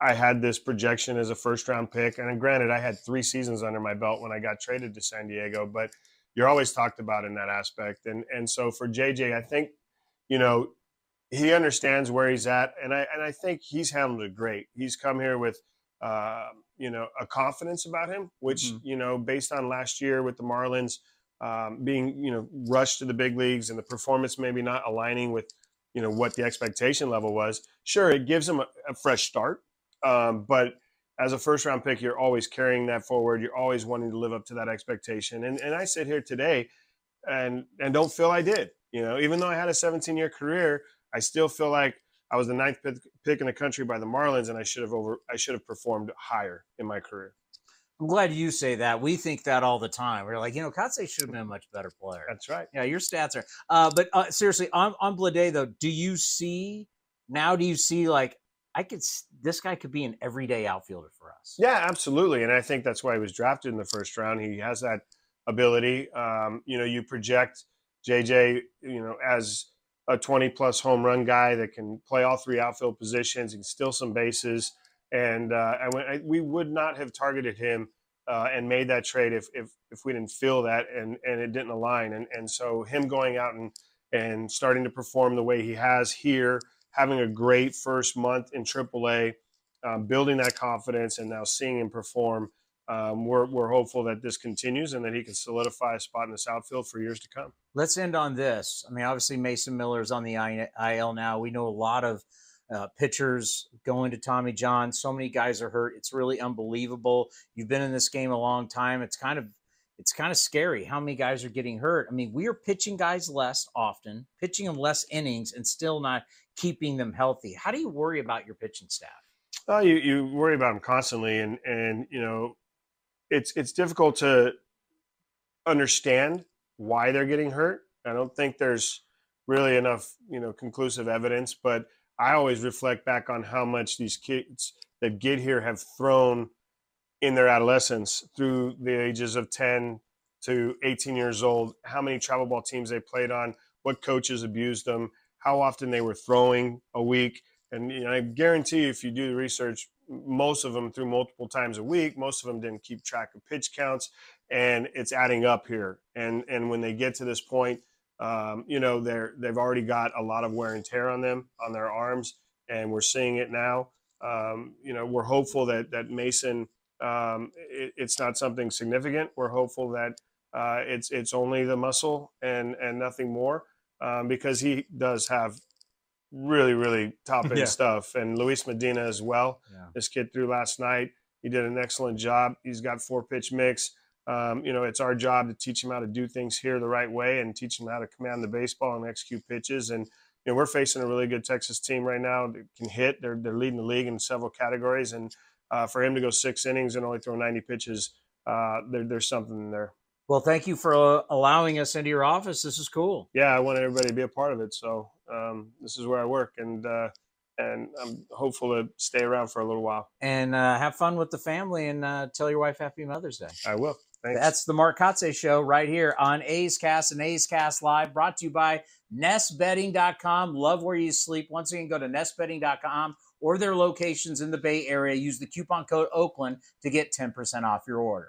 I had this projection as a first round pick. And granted, I had three seasons under my belt when I got traded to San Diego, but you're always talked about in that aspect. And and so for JJ, I think, you know, he understands where he's at, and I and I think he's handled it great. He's come here with, uh, you know, a confidence about him, which mm-hmm. you know, based on last year with the Marlins um, being you know rushed to the big leagues and the performance maybe not aligning with you know what the expectation level was. Sure, it gives him a, a fresh start um, but as a first round pick, you're always carrying that forward. You're always wanting to live up to that expectation. And and I sit here today and and don't feel I did. You know, even though I had a 17 year career, I still feel like I was the ninth pick in the country by the Marlins, and I should have over I should have performed higher in my career. I'm glad you say that. We think that all the time. We're like, you know, Kotsay should have been a much better player. That's right. Yeah, your stats are. Uh, but uh, seriously, on on Bleday though, do you see now? Do you see like I could this guy could be an everyday outfielder for us. Yeah, absolutely, and I think that's why he was drafted in the first round. He has that ability. Um, you know, you project JJ, you know, as a 20 plus home run guy that can play all three outfield positions, can steal some bases, and uh, I went, I, we would not have targeted him uh, and made that trade if, if if we didn't feel that and and it didn't align, and and so him going out and and starting to perform the way he has here having a great first month in AAA, um, building that confidence, and now seeing him perform. Um, we're, we're hopeful that this continues and that he can solidify a spot in this outfield for years to come. Let's end on this. I mean, obviously, Mason Miller is on the IL now. We know a lot of uh, pitchers going to Tommy John. So many guys are hurt. It's really unbelievable. You've been in this game a long time. It's kind of it's kind of scary how many guys are getting hurt. I mean, we are pitching guys less often, pitching them less innings, and still not keeping them healthy. How do you worry about your pitching staff? Oh, you, you worry about them constantly, and and you know, it's it's difficult to understand why they're getting hurt. I don't think there's really enough you know conclusive evidence, but I always reflect back on how much these kids that get here have thrown in their adolescence through the ages of 10 to 18 years old, how many travel ball teams they played on, what coaches abused them, how often they were throwing a week. And you know, I guarantee you, if you do the research, most of them threw multiple times a week. Most of them didn't keep track of pitch counts, and it's adding up here. And and when they get to this point, um, you know, they're they've already got a lot of wear and tear on them on their arms, and we're seeing it now. Um, you know, we're hopeful that that Mason, um, it, it's not something significant. We're hopeful that uh, it's it's only the muscle and and nothing more um, because he does have really, really top end yeah. stuff. And Luis Medina as well. Yeah. This kid threw last night. He did an excellent job. He's got four pitch mix. Um, you know, it's our job to teach him how to do things here the right way and teach him how to command the baseball and execute pitches. And you know, we're facing a really good Texas team right now that can hit. They're they're leading the league in several categories, and uh, for him to go six innings and only throw 90 pitches, uh, there, there's something there. Well, thank you for uh, allowing us into your office. This is cool. Yeah, I want everybody to be a part of it. So um, this is where I work, and uh, and I'm hopeful to stay around for a little while. And uh, have fun with the family, and uh, tell your wife Happy Mother's Day. I will. Thanks. That's the Mark Kotsay Show right here on A's Cast and A's Cast Live, brought to you by NestBedding.com. Love where you sleep. Once again, go to NestBedding.com or their locations in the Bay Area. Use the coupon code Oakland to get 10% off your order.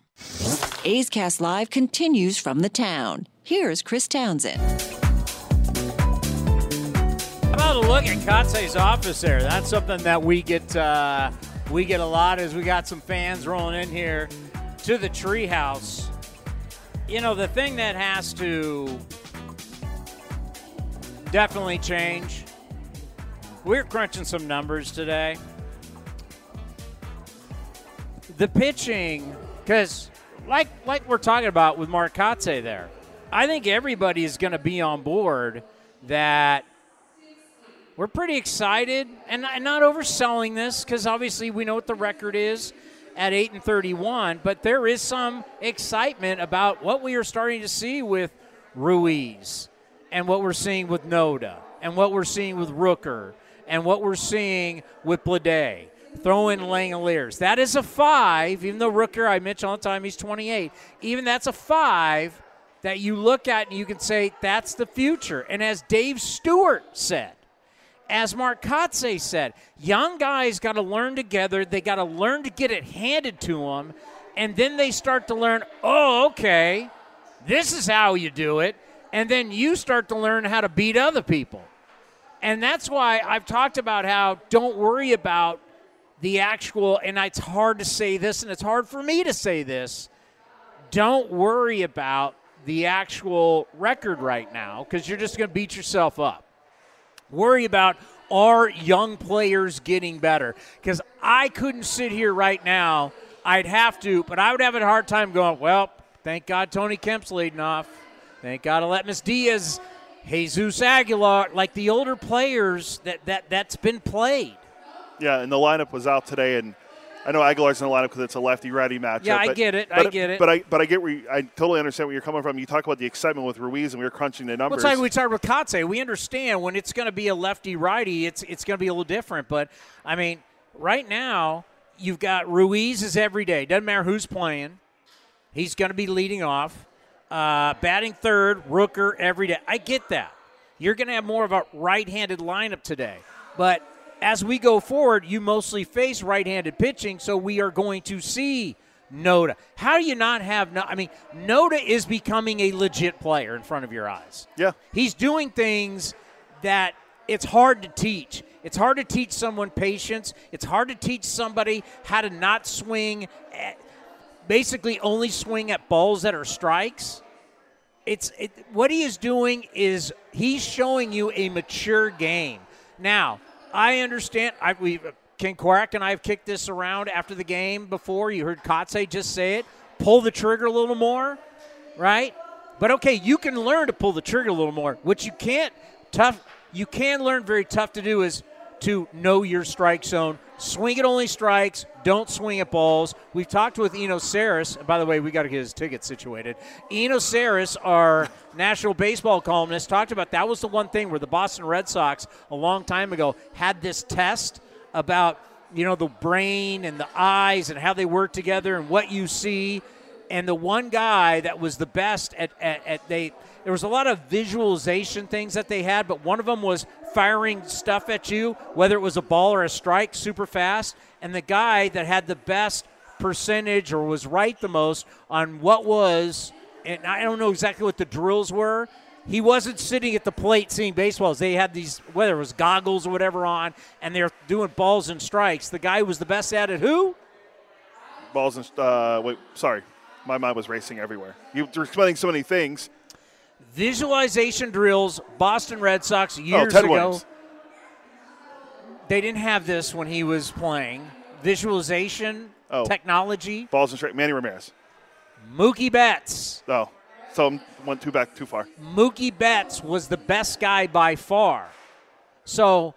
A's Cast Live continues from the town. Here's Chris Townsend. How about a look at Kotsay's office there? That's something that we get uh, we get a lot as we got some fans rolling in here to the treehouse. You know, the thing that has to definitely change. We're crunching some numbers today. The pitching, because like like we're talking about with Mark Kotsay there, I think everybody is going to be on board that we're pretty excited and and not overselling this because obviously we know what the record is at 8 and 31 but there is some excitement about what we are starting to see with Ruiz and what we're seeing with Noda and what we're seeing with Rooker and what we're seeing with Bleday. Throw in Langeliers. That is a five, even though Rooker, I mentioned all the time, he's 28. Even that's a five that you look at and you can say that's the future. And as Dave Stewart said, as Mark Kotsay said, young guys got to learn together. They got to learn to get it handed to them. And then they start to learn, oh, okay, this is how you do it. And then you start to learn how to beat other people. And that's why I've talked about how don't worry about the actual, and it's hard to say this, and it's hard for me to say this. Don't worry about the actual record right now because you're just going to beat yourself up. Worry about are young players getting better? Because I couldn't sit here right now. I'd have to, but I would have a hard time going, well, thank God Tony Kemp's leading off. Thank God Aledmys Diaz, Jesus Aguilar, like the older players that, that, that's been played. Yeah, and the lineup was out today, and I know Aguilar's in the lineup because it's a lefty-righty matchup. Yeah, I but, get it. But, I get it. But I but I get where you, I totally understand where you're coming from. You talk about the excitement with Ruiz, and we were crunching the Well, numbers. it's like we talked with Kotsay. We understand when it's going to be a lefty righty, it's it's going to be a little different. But I mean, right now you've got Ruiz is every day. Doesn't matter who's playing. He's going to be leading off, uh, batting third. Rooker every day. I get that. You're going to have more of a right-handed lineup today, but as we go forward, you mostly face right-handed pitching, so we are going to see Noda. How do you not have no? I mean, Noda is becoming a legit player in front of your eyes. Yeah. He's doing things that it's hard to teach. It's hard to teach someone patience. It's hard to teach somebody how to not swing at, basically only swing at balls that are strikes. It's it, what he is doing is he's showing you a mature game. Now, I understand. I we Ken Korach and I have kicked this around after the game before. You heard Kotsay just say it. Pull the trigger a little more, right? But okay, you can learn to pull the trigger a little more. What you can't tough you can learn very tough to do is to know your strike zone. Swing at only strikes. Don't swing at balls. We've talked with Eno Sarris. By the way, we got to get his ticket situated. Eno Sarris, our national baseball columnist, talked about that was the one thing where the Boston Red Sox a long time ago had this test about you know the brain and the eyes and how they work together and what you see. And the one guy that was the best at, at, at they there was a lot of visualization things that they had, but one of them was firing stuff at you, whether it was a ball or a strike, super fast. And the guy that had the best percentage or was right the most on what was, and I don't know exactly what the drills were. He wasn't sitting at the plate seeing baseballs. They had these, whether it was goggles or whatever on, and they're doing balls and strikes. The guy who was the best at it, who? balls and uh, wait, sorry, my mind was racing everywhere. You were explaining so many things. Visualization drills, Boston Red Sox Oh, years Ted ago. Williams. They didn't have this when he was playing. Visualization Oh. technology. Balls and straight. Manny Ramirez. Mookie Betts. Oh, so I'm one too back too far. Mookie Betts was the best guy by far. So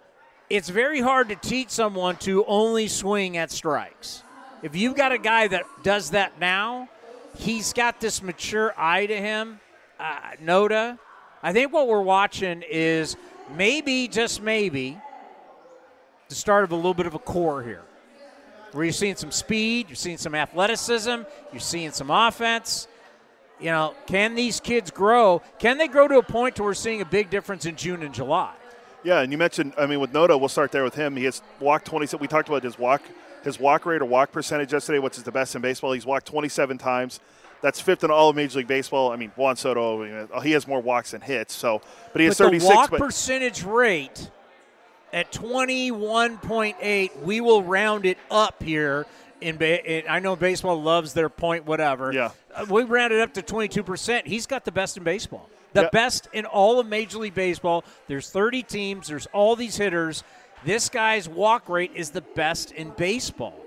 it's very hard to teach someone to only swing at strikes. If you've got a guy that does that now, he's got this mature eye to him. Uh, Noda, I think what we're watching is maybe, just maybe, the start of a little bit of a core here. Where you're seeing some speed, you're seeing some athleticism, you're seeing some offense you know, can these kids grow? Can they grow to a point to where we're seeing a big difference in June and July? Yeah, and you mentioned, I mean, with Noda, we'll start there with him. He has walked 27. We talked about his walk, his walk rate or walk percentage yesterday, which is the best in baseball. He's walked 27 times. That's fifth in all of Major League Baseball. I mean, Juan Soto, mean, he has more walks than hits. So, but he has but 36. the walk but percentage rate at 21.8, we will round it up here. In, ba- I know baseball loves their point whatever. Yeah. Uh, we rounded up to 22%. He's got the best in baseball. The Yeah. best in all of Major League Baseball. There's 30 teams, there's all these hitters. This guy's walk rate is the best in baseball.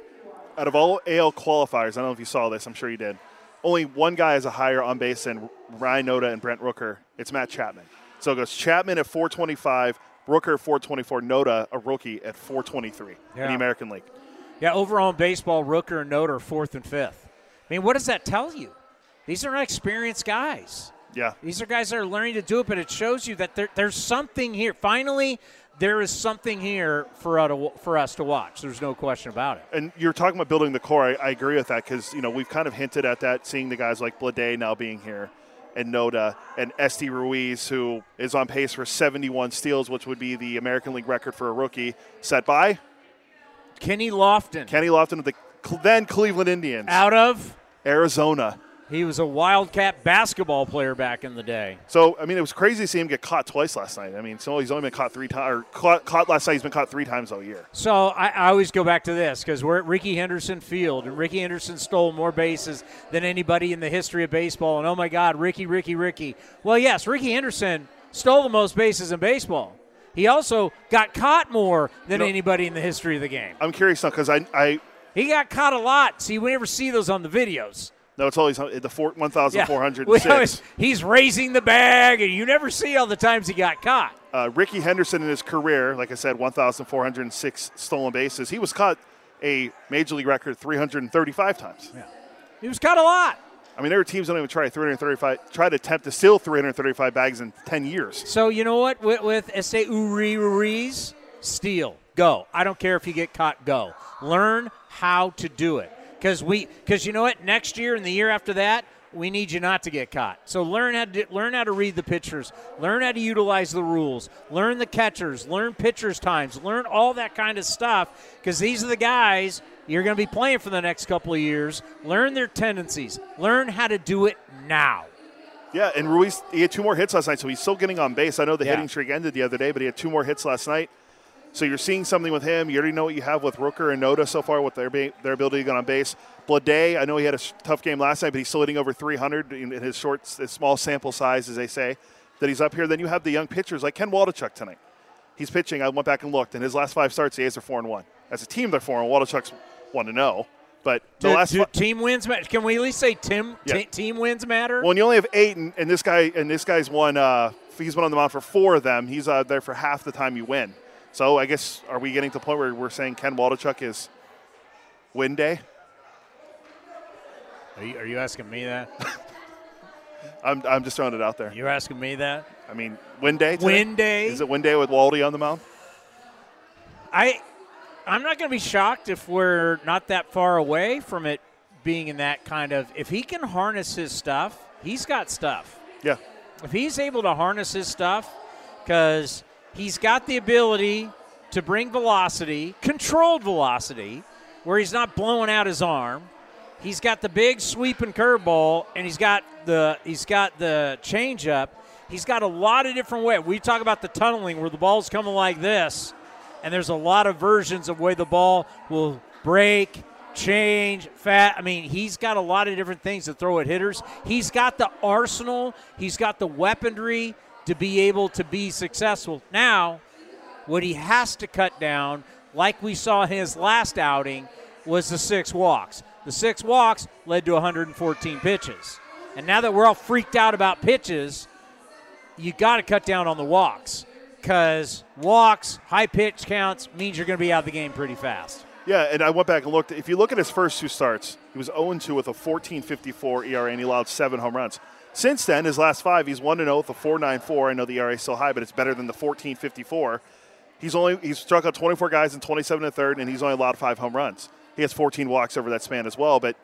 out of all AL qualifiers, I don't know if you saw this. I'm sure you did. Only one guy has a higher on base than Ryan Noda and Brent Rooker. It's Matt Chapman. So it goes Chapman at 425, Rooker 424, Noda a rookie at 423 in the American League. Yeah, overall in baseball, Rooker and Noda are fourth and fifth. I mean, what does that tell you? These are not experienced guys. Yeah. These are guys that are learning to do it, but it shows you that there, there's something here. Finally, there is something here for, us to, for us to watch. There's no question about it. And you're talking about building the core. I, I agree with that because you know we've kind of hinted at that, seeing the guys like Bleday now being here, and Noda and Esty Ruiz, who is on pace for 71 steals, which would be the American League record for a rookie, set by Kenny Lofton Kenny Lofton of the then Cleveland Indians, out of Arizona. He was a Wildcat basketball player back in the day. So I mean, it was crazy to see him get caught twice last night. I mean, so he's only been caught three times, or caught, caught last night. He's been caught three times all year. So I, I always go back to this because we're at Rickey Henderson Field, and Rickey Henderson stole more bases than anybody in the history of baseball. And oh my God, Ricky, Ricky, Ricky. Well, yes, Rickey Henderson stole the most bases in baseball. He also got caught more than You know- anybody in the history of the game. I'm curious now because I, I He got caught a lot. See, we never see those on the videos. No, it's always the four, Yeah. 1,406. We always- he's raising the bag, and you never see all the times he got caught. uh, Rickey Henderson in his career, like I said, 1,406 stolen bases. He was caught a major league record 335 times. Yeah. He was caught a lot. I mean, there were teams that don't even try 335, try to attempt to steal 335 bags in 10 years. So you know what? With, with Esteury Ruiz, steal, go. I don't care if you get caught, go. Learn how to do it, because we, because you know what? Next year and the year after that, we need you not to get caught. So learn how to learn how to read the pitchers, learn how to utilize the rules, learn the catchers, learn pitchers times, learn all that kind of stuff, because these are the guys you're going to be playing for the next couple of years. Learn their tendencies, learn how to do it now. Yeah, and Ruiz, he had two more hits last night, so he's still getting on base. I know the Yeah. hitting streak ended the other day, but he had two more hits last night. So you're seeing something with him. You already know what you have with Rooker and Noda so far with their be- their ability to get on base. Bleday, I know he had a tough game last night, but he's still hitting over 300 in his short, his small sample size, as they say, that he's up here. Then you have the young pitchers like Ken Waldichuk tonight. He's pitching. I went back and looked, and his last five starts, the A's are four and one. As a team, they're four and Waldichuk's one to know. But the Do- last do fi- team wins matter? Can we at least say Tim Yeah. te- team wins matter? Well, and you only have eight, and, and this guy and this guy's won. Uh, he's been on the mound for four of them. He's uh, there for half the time you win. So I guess are we getting to the point where we're saying Ken Waldichuk is win day? Are you, are you asking me that? I'm, I'm just throwing it out there. You're asking me that? I mean, win day. today? Win day? Is it win day with Waldy on the mound? I I'm not going to be shocked if we're not that far away from it being in that kind of if he can harness his stuff, he's got stuff. Yeah. If he's able to harness his stuff cuz he's got the ability to bring velocity, controlled velocity, where he's not blowing out his arm. He's got the big sweeping curveball, and he's got the he's got the changeup. He's got a lot of different ways. We talk about the tunneling where the ball's coming like this, and there's a lot of versions of way the ball will break, change, fat. I mean, he's got a lot of different things to throw at hitters. He's got the arsenal, he's got the weaponry to be able to be successful. Now, what he has to cut down, like we saw his last outing, was the six walks. The six walks led to 114 pitches. And now that we're all freaked out about pitches, you got to cut down on the walks because walks, high pitch counts means you're going to be out of the game pretty fast. Yeah, and I went back and looked. If you look at his first two starts, he was 0 2 with a 14.54 ERA and he allowed seven home runs. Since then, his last five, he's 1 0 with a 4.94. I know the ERA is still high, but it's better than the 14.54. He's only he's struck out 24 guys in 27 and third, and he's only allowed five home runs. He has 14 walks over that span as well, but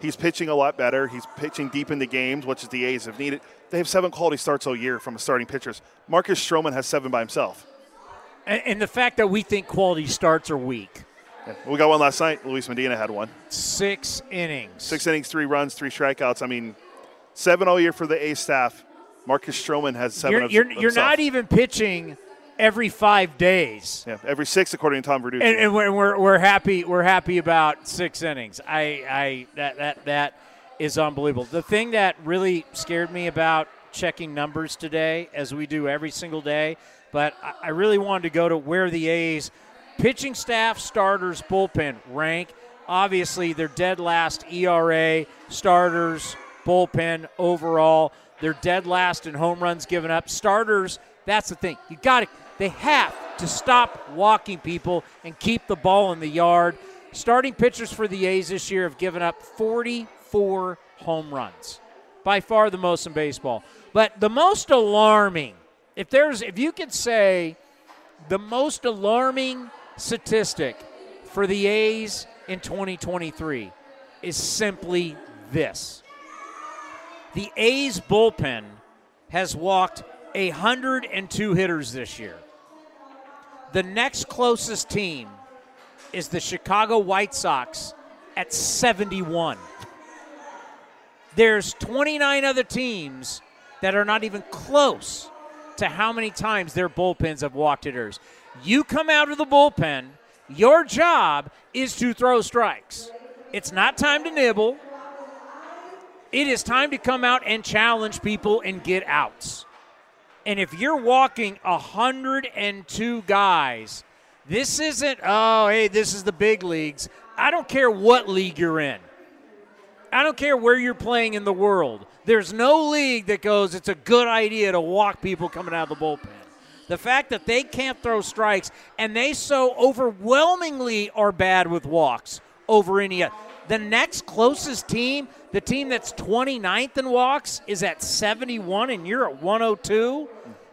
he's pitching a lot better. He's pitching deep into games, which is the A's have needed. They have seven quality starts all year from the starting pitchers. Marcus Stroman has seven by himself. And, and the fact that we think quality starts are weak. Yeah. We got one last night. Luis Medina had one. Six innings. Six innings, three runs, three strikeouts. I mean, seven all year for the A staff. Marcus Stroman has 7 You're, of, you're, you're not even pitching every five days. Yeah, every six according to Tom Verducci. And, and we're, we're, we're happy we're happy about six innings. I, I that that that is unbelievable. The thing that really scared me about checking numbers today, as we do every single day, but I, I really wanted to go to where the A's pitching staff, starters, bullpen rank. Obviously, they're dead last ERA, starters, bullpen overall. They're dead last in home runs given up. Starters, that's the thing. You got to they have to stop walking people and keep the ball in the yard. Starting pitchers for the A's this year have given up 44 home runs. By far the most in baseball. But the most alarming, if there's if you could say the most alarming statistic for the A's in 2023 is simply this. The A's bullpen has walked 102 hitters this year. The next closest team is the Chicago White Sox at 71. There's 29 other teams that are not even close to how many times their bullpens have walked hitters. You come out of the bullpen, your job is to throw strikes. It's not time to nibble. It is time to come out and challenge people and get outs. And if you're walking 102 guys, this isn't, oh, hey, this is the big leagues. I don't care what league you're in. I don't care where you're playing in the world. There's no league that goes, it's a good idea to walk people coming out of the bullpen. The fact that they can't throw strikes and they so overwhelmingly are bad with walks over any the next closest team, the team that's 29th in walks, is at 71 and you're at 102.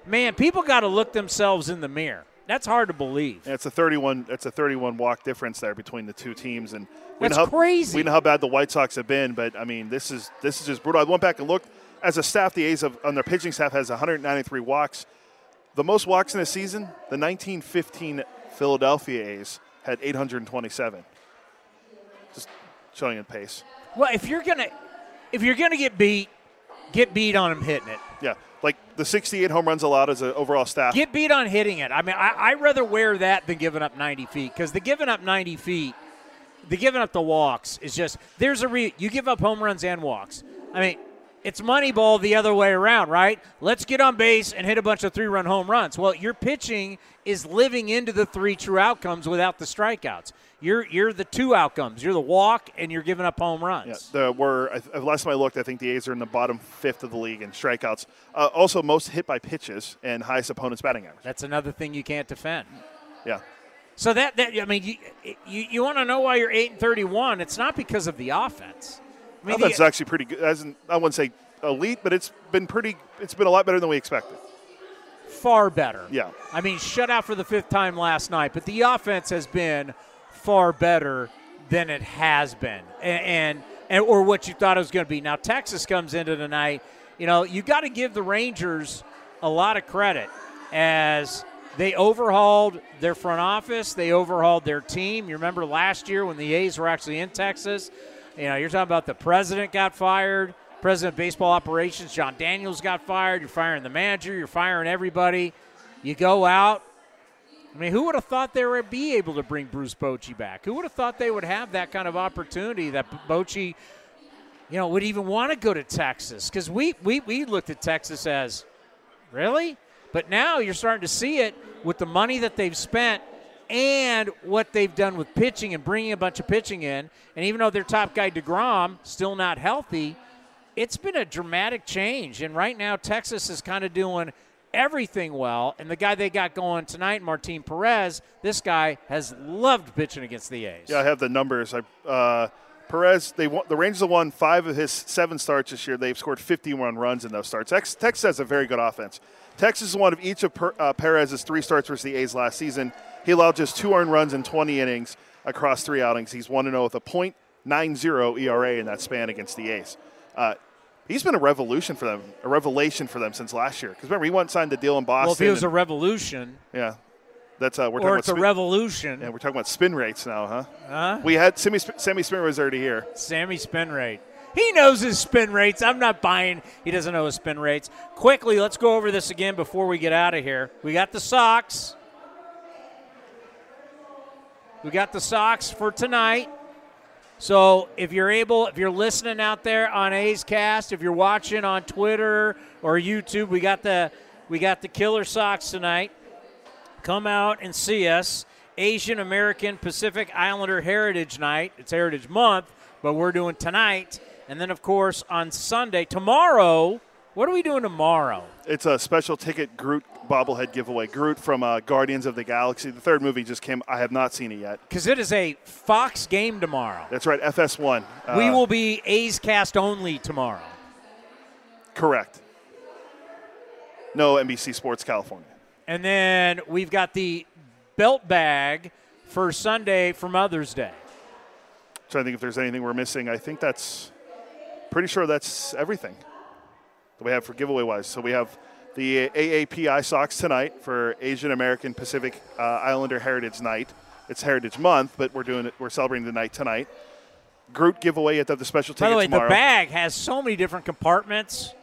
Man, people got to look themselves in the mirror. That's hard to believe. Yeah, it's a 31. It's a 31 walk difference there between the two teams, and we That's know how, crazy. We know how bad the White Sox have been, but I mean, this is this is just brutal. I went back and looked. As a staff, the A's have, on their pitching staff has 193 walks. The most walks in a season, the 1915 Philadelphia A's had 827. Showing the pace. Well, if you're gonna if you're gonna get beat, get beat on him hitting it. Yeah, like the 68 home runs allowed as an overall staff. Get beat on hitting it. I mean, I, I'd rather wear that than giving up 90 feet because the giving up 90 feet, the giving up the walks is just there's a re you give up home runs and walks. I mean, it's Moneyball the other way around, right? Let's get on base and hit a bunch of three run home runs. Well, your pitching is living into the three true outcomes without the strikeouts. You're you're the two outcomes. You're the walk and you're giving up home runs. Yeah, the, we're, I- last time I looked, I think the A's are in the bottom fifth of the league in strikeouts. Uh, also, most hit by pitches and highest opponent's batting average. That's another thing you can't defend. Yeah. So that, that I mean, you you, you want to know why you're eight and thirty-one? It's not because of the offense. I mean, Offense the- is actually pretty good. As in, I wouldn't say elite, but it's been pretty. It's been a lot better than we expected. Far better. Yeah. I mean, shut out for the fifth time last night, but the offense has been far better than it has been, and, and, and or what you thought it was going to be. Now Texas comes into tonight. You know, you got to give the Rangers a lot of credit as they overhauled their front office. They overhauled their team. You remember last year when the A's were actually in Texas. You know, you're talking about the president got fired, president of baseball operations, Jon Daniels got fired. You're firing the manager. You're firing everybody. You go out. I mean, who would have thought they would be able to bring Bruce Bochy back? Who would have thought they would have that kind of opportunity that Bochy, you know, would even want to go to Texas? Because we, we, we looked at Texas as, really? But now you're starting to see it with the money that they've spent and what they've done with pitching and bringing a bunch of pitching in. And even though their top guy, DeGrom, still not healthy, it's been a dramatic change. And right now, Texas is kind of doing – everything well. And the guy they got going tonight, Martin Perez, this guy has loved pitching against the A's. Yeah, I have the numbers. I, uh, Perez, they won, the Rangers have won five of his seven starts this year. They've scored 51 runs in those starts. Texas has a very good offense. Texas is one of each of per, uh, Perez's three starts versus the A's last season. He allowed just two earned runs in 20 innings across three outings. He's 1 0 with a .90 ERA in that span against the A's. Uh, he's been a revolution for them, a revelation for them since last year. Because remember, he went signed the deal in Boston. Well, if it was a revolution, yeah, that's uh, we're or talking it's about a revolution. Yeah, we're talking about spin rates now, huh? Huh? We had Sammy, Sammy Spin was already here. Sammy spin rate. He knows his spin rates. I'm not buying. He doesn't know his spin rates. Quickly, let's go over this again before we get out of here. We got the Sox. We got the Sox for tonight. So if you're able, if you're listening out there on A's Cast, if you're watching on Twitter or YouTube, we got the we got the Killer Socks tonight. Come out and see us. Asian American Pacific Islander Heritage Night. It's Heritage Month, but we're doing tonight. And then of course on Sunday, tomorrow, what are we doing tomorrow? It's a special ticket Groot bobblehead giveaway. Groot from uh, Guardians of the Galaxy. The third movie just came. I have not seen it yet. Because it is a Fox game tomorrow. That's right, FS1. Uh, we will be A's cast only tomorrow. Correct. No NBC Sports California. And then we've got the belt bag for Sunday for Mother's Day. Trying to think if there's anything we're missing. I think that's pretty sure that's everything that we have for giveaway wise. So we have the AAPI Sox tonight for Asian American Pacific uh, Islander Heritage Night. It's Heritage Month, but we're doing it. We're celebrating the night tonight. Groot giveaway at the, the special ticket By the way, tomorrow. the bag has so many different compartments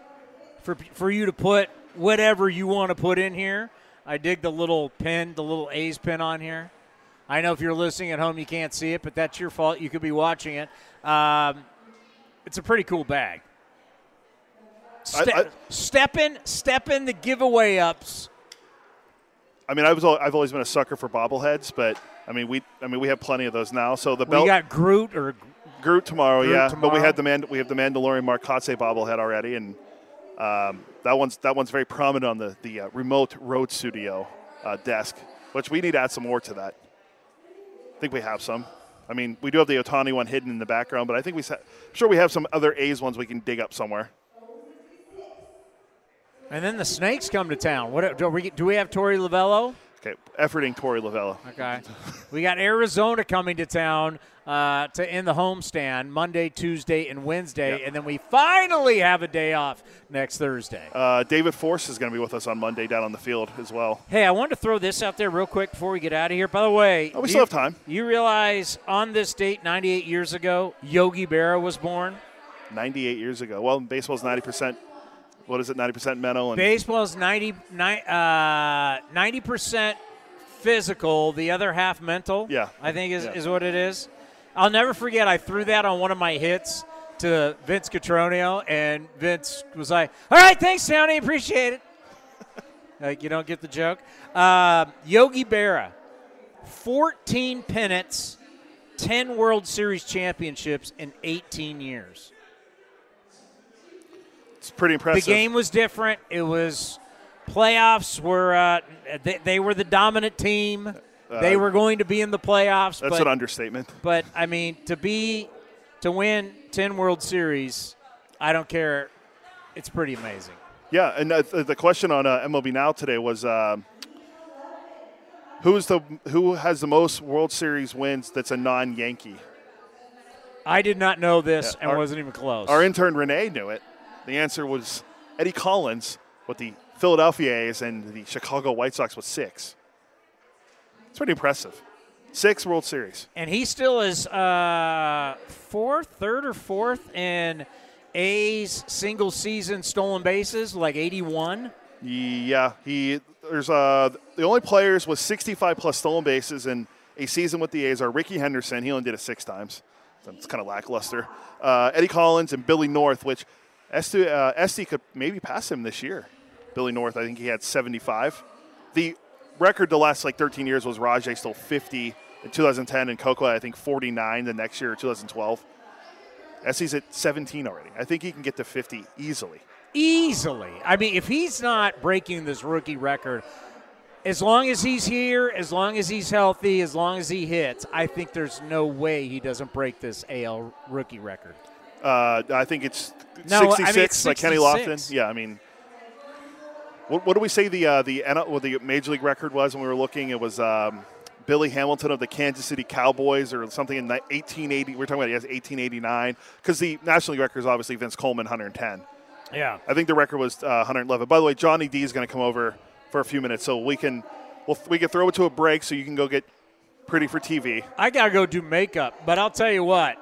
for for you to put whatever you want to put in here. I dig the little pin, the little A's pin on here. I know if you're listening at home, you can't see it, but that's your fault. You could be watching it. Um, it's a pretty cool bag. Ste- I- step in, step in the giveaway ups. I mean, I was I've always been a sucker for bobbleheads, but I mean we I mean we have plenty of those now. So the We belt got Groot or Groot tomorrow, Groot yeah. But we had the man we have the Mandalorian Mark Kotsay bobblehead already, and um, that one's that one's very prominent on the the uh, remote road studio uh, desk, which we need to add some more to that. I think we have some. I mean, we do have the Ohtani one hidden in the background, but I think we sa- I'm sure we have some other A's ones we can dig up somewhere. And then the snakes come to town. What do we, do we have Tori Lavello? Okay, efforting Tori Lavello. Okay. we got Arizona coming to town uh, to end the homestand Monday, Tuesday, and Wednesday, Yeah. and then we finally have a day off next Thursday. Uh, David Forst is going to be with us on Monday down on the field as well. Hey, I wanted to throw this out there real quick before we get out of here. By the way, Oh, we still you- have time. You realize on this date, 98 years ago, Yogi Berra was born. 98 years ago. Well, baseball's 90 percent. What is it? 90 percent mental and Baseball's 90, ni- uh, 90% physical, the other half mental. Yeah. I think is, Yeah. is what it is. I'll never forget, I threw that on one of my hits to Vince Cotroneo, and Vince was like, All right, thanks, Tony, appreciate it. like, you don't get the joke. Uh, Yogi Berra, 14 pennants, 10 World Series championships in 18 years. It's pretty impressive. The game was different. It was playoffs were uh, they, they were the dominant team. they Uh, were going to be in the playoffs. That's but, an understatement. But I mean, to be to win ten World Series, I don't care. It's pretty amazing. Yeah, and uh, the question on uh, MLB Now today was um who's the who has the most World Series wins that's a non-Yankee. I did not know this Yeah, and our- wasn't even close. Our intern Renee knew it. The answer was Eddie Collins with the Philadelphia A's and the Chicago White Sox with six. It's pretty impressive. Six World Series. and he still is uh, fourth, third, or fourth in A's single season stolen bases, like eighty-one. Yeah, he there's uh the only players with 65 plus stolen bases in a season with the A's are Rickey Henderson. He only did it six times. So it's kind of lackluster. Uh, Eddie Collins and Billy North, which Esty, uh, Esty could maybe pass him this year. Billy North, I think he had 75. The record the last like 13 years was Rajai stole 50 in 2010 and Coco I think 49 the next year 2012. Esty's at 17 already. I think he can get to 50 easily. Easily. I mean, if he's not breaking this rookie record, as long as he's here, as long as he's healthy, as long as he hits, I think there's no way he doesn't break this AL rookie record. Uh, I think it's No, I mean, 66 it's like Kenny 66. Lofton. Yeah, I mean, what, what do we say the uh, the the major league record was when we were looking? It was um, Billy Hamilton of the Kansas City Cowboys or something in 1880. We're talking about yes, 1889 because the national league record is obviously Vince Coleman 110. Yeah. I think the record was uh, 111. By the way, Johnny D is going to come over for a few minutes, so we can we'll, we can throw it to a break so you can go get pretty for TV. I got to go do makeup, but I'll tell you what.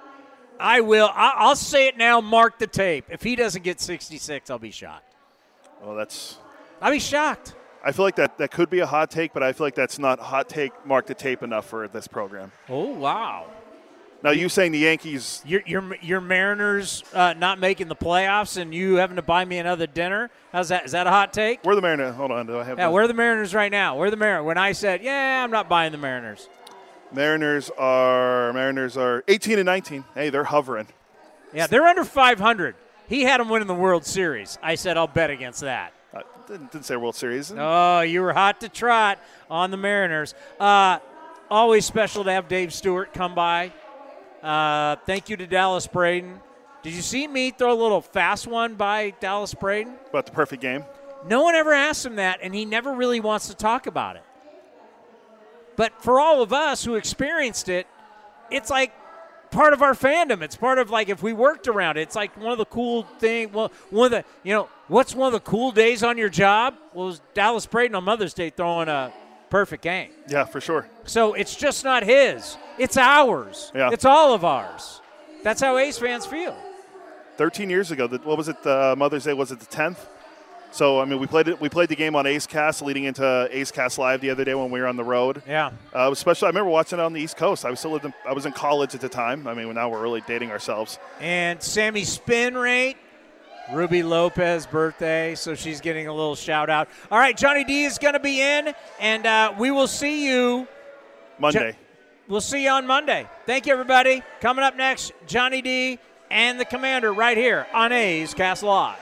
I will. I, I'll say it now. Mark the tape. If he doesn't get 66, I'll be shocked. Well, that's I'll be shocked. I feel like that that could be a hot take, but I feel like that's not hot take mark the tape enough for this program. Oh wow! Now you saying the Yankees? Your your your Mariners uh, not making the playoffs and you having to buy me another dinner. How's that? Is that a hot take? Where are the Mariners? Hold on, do I have? Yeah, are the Mariners right now? Where are the Mariners? When I said, yeah, I'm not buying the Mariners. Mariners are Mariners are 18 and 19. Hey, they're hovering. Yeah, they're under 500. He had them winning the World Series. I said, I'll bet against that. Uh, didn't, didn't say World Series. Oh, you were hot to trot on the Mariners. Uh, always special to have Dave Stewart come by. Uh, thank you to Dallas Braden. Did you see me throw a little fast one by Dallas Braden? About the perfect game. No one ever asked him that, and he never really wants to talk about it. But for all of us who experienced it, it's like part of our fandom. It's part of like if we worked around it, it's like one of the cool thing. Well, one of the you know what's one of the cool days on your job? Well, it was Dallas Braden on Mother's Day throwing a perfect game. Yeah, for sure. So it's just not his; it's ours. Yeah. It's all of ours. That's how A's fans feel. 13 years ago. What was it? Uh, Mother's Day was it the 10th? So I mean, we played it. We played the game on A's Cast, leading into A's Cast Live the other day when we were on the road. Yeah. Uh, special. I remember watching it on the East Coast. I was still in, I was in college at the time. I mean, now we're really dating ourselves. And Sammy spin rate, Ruby Lopez birthday, so she's getting a little shout out. All right, Johnny D is going to be in, and uh, we will see you Monday. We'll see you on Monday. Thank you, everybody. Coming up next, Johnny D and the Commander right here on A's Cast Live.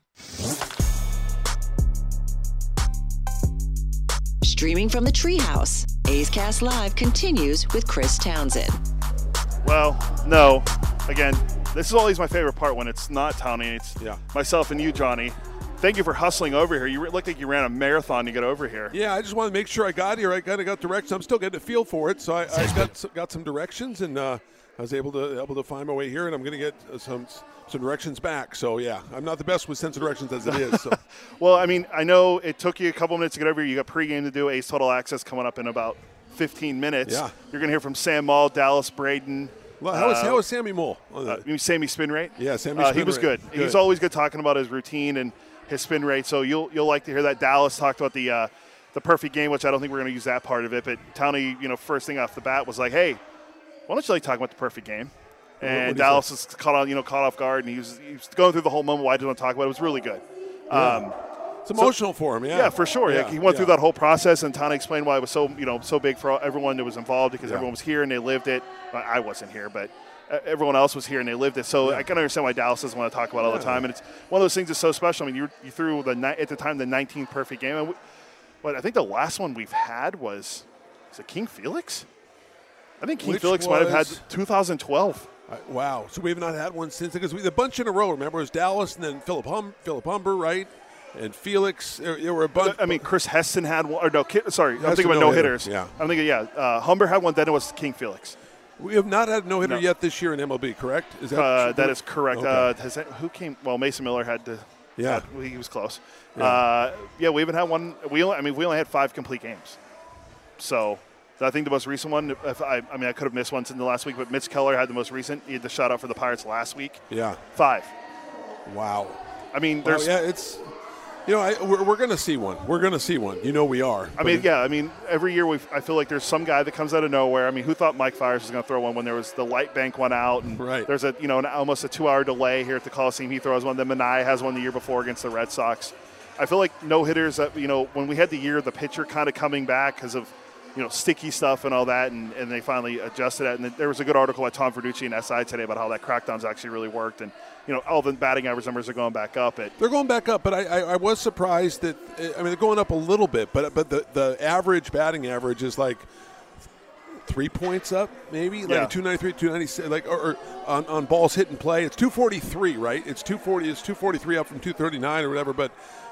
Streaming from the Treehouse, A's Cast Live continues with Chris Townsend. Well, no. Again, this is always my favorite part when it's not Tony. It's myself and you, Johnny. Thank you for hustling over here. You re- looked like you ran a marathon to get over here. Yeah, I just wanted to make sure I got here. I kind of got directions. I'm still getting a feel for it, so I, I got got some directions, and uh, I was able to able to find my way here, and I'm going to get uh, some some directions back. So yeah, I'm not the best with sense of directions as it is. So Well, I mean, I know it took you a couple minutes to get over here. You got pregame to do. A's Total Access coming up in about 15 minutes. Yeah. You're going to hear from Sam Moll, Dallas Braden. Well, how was- uh, how was Sammy Moll? Uh, Sammy spin rate? Yeah, Sammy Uh, he was good. Good. He's always good talking about his routine and his spin rate. So you'll you'll like to hear that. Dallas talked about the uh, the perfect game, which I don't think we're going to use that part of it. But Tony, you know, first thing off the bat was like, "Hey, why don't you like talking about the perfect game?" And Dallas was caught on, you know, caught off guard, and he was, he was going through the whole moment. Why did he want to talk about it? It was really good. Um, It's emotional for him, yeah. Yeah, for sure. Yeah, Like, he went through that whole process, and Tana explained why it was so, you know, so big for everyone that was involved because Yeah. everyone was here and they lived it. I wasn't here, but uh, everyone else was here and they lived it. So I can understand why Dallas doesn't want to talk about it all the time. And it's one of those things that's so special. I mean, you, you threw the at the time the 19th perfect game, and we, but I think the last one we've had was is it King Felix? I think King Felix might have had 2012. Uh, wow. So we have not had one since because we the bunch in a row. Remember, it was Dallas and then Philip hum, Philip Humber, right? and Felix. There, there were a bunch. I mean, Chris Heston had one. Or no, sorry, I'm thinking about no hitters. yeah. I'm thinking, yeah, uh, Humber had one. Then it was King Felix. we have not had no hitter No. yet this year in MLB, correct? Is that Uh, that is correct. Okay. Uh, has that, who came? Well, Mason Miller had to. Yeah. had- he was close. Yeah. Uh, yeah, we haven't had one. We only, I mean, we only had five complete games. So, I think the most recent one. If I, I mean, I could have missed one in the last week, but Mitch Keller had the most recent. He had the shutout for the Pirates last week. yeah. Five. Wow. I mean, Well, there's. yeah, it's. You know, I, we're, we're going to see one. We're going to see one. You know, we are. I mean, yeah. I mean, every year we I feel like there's some guy that comes out of nowhere. I mean, who thought Mike Fiers was going to throw one when there was the light bank one out, and Right. there's a you know an, almost a two-hour delay here at the Coliseum. He throws one. Then Manaea has one the year before against the Red Sox. I feel like no hitters that you know when we had the year the pitcher kind of coming back because of you know sticky stuff and all that, and, and they finally adjusted it. And there was a good article by Tom Verducci in SI today about how that crackdown's actually really worked, and you know all the batting average numbers are going back up. At They're going back up, but I, I, I was surprised that I mean they're going up a little bit, but but the, the average batting average is like three points up, maybe like Yeah. a 293, 296, like or, or on, on balls hit and play, it's 243, right? It's 240, it's 243 up from 239 or whatever, but.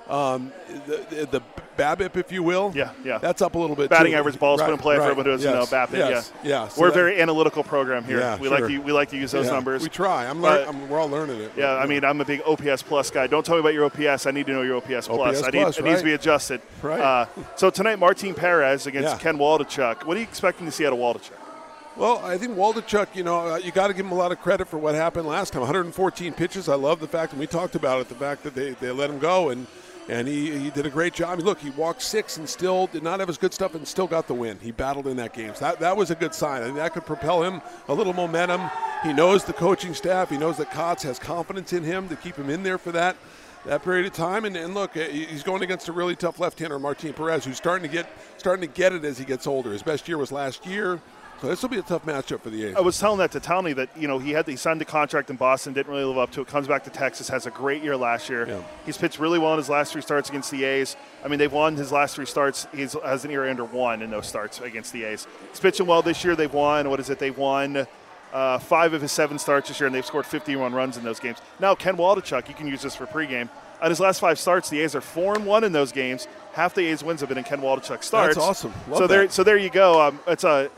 Um, the, the, the BABIP, if you will, Yeah, yeah. that's up a little bit. batting too. average balls Right, put in play right, for everyone who doesn't yes, know BABIP. Yes, yeah, yeah. so we're a very analytical program here. Yeah, we like to we like to use those yeah, numbers. We try. I'm, But- learning. I'm we're all learning it. Yeah, I mean, I'm a big OPS plus guy. Don't tell me about your OPS. I need to know your OPS plus. OPS I need, plus, it needs to be adjusted. Right. Uh, so tonight, Martin Perez against Yeah. Ken Waldichuk. What are you expecting to see out of Waldichuk? Well, I think Waldichuk, you know, uh, you got to give him a lot of credit for what happened last time. 114 pitches. I love the fact, and we talked about it, the fact that they, they let him go, and and he, he did a great job. Look, he walked six and still did not have his good stuff and still got the win. He battled in that game. So that, that was a good sign. I think that could propel him a little momentum. He knows the coaching staff. He knows that Kotz has confidence in him to keep him in there for that that period of time. And, and look, he's going against a really tough left-hander, Martin Perez, who's starting to get starting to get it as he gets older. His best year was last year. So this will be a tough matchup for the A's. I was telling that to Tony that you know he had he signed the contract in Boston, didn't really live up to it. Comes back to Texas, has a great year last year. Yeah. He's pitched really well in his last three starts against the A's. I mean, they've won his last three starts. He has an ERA under one in those starts against the A's. He's pitching well this year. They've won. What is it? They've won. Uh, five of his seven starts this year, and they've scored 51 runs in those games. Now, Ken Waldichuk, you can use this for pregame. On his last five starts, the A's are four and one in those games. Half the A's wins have been in Ken Waldichuk starts. That's awesome. Love so there, so there you go. Um, it's a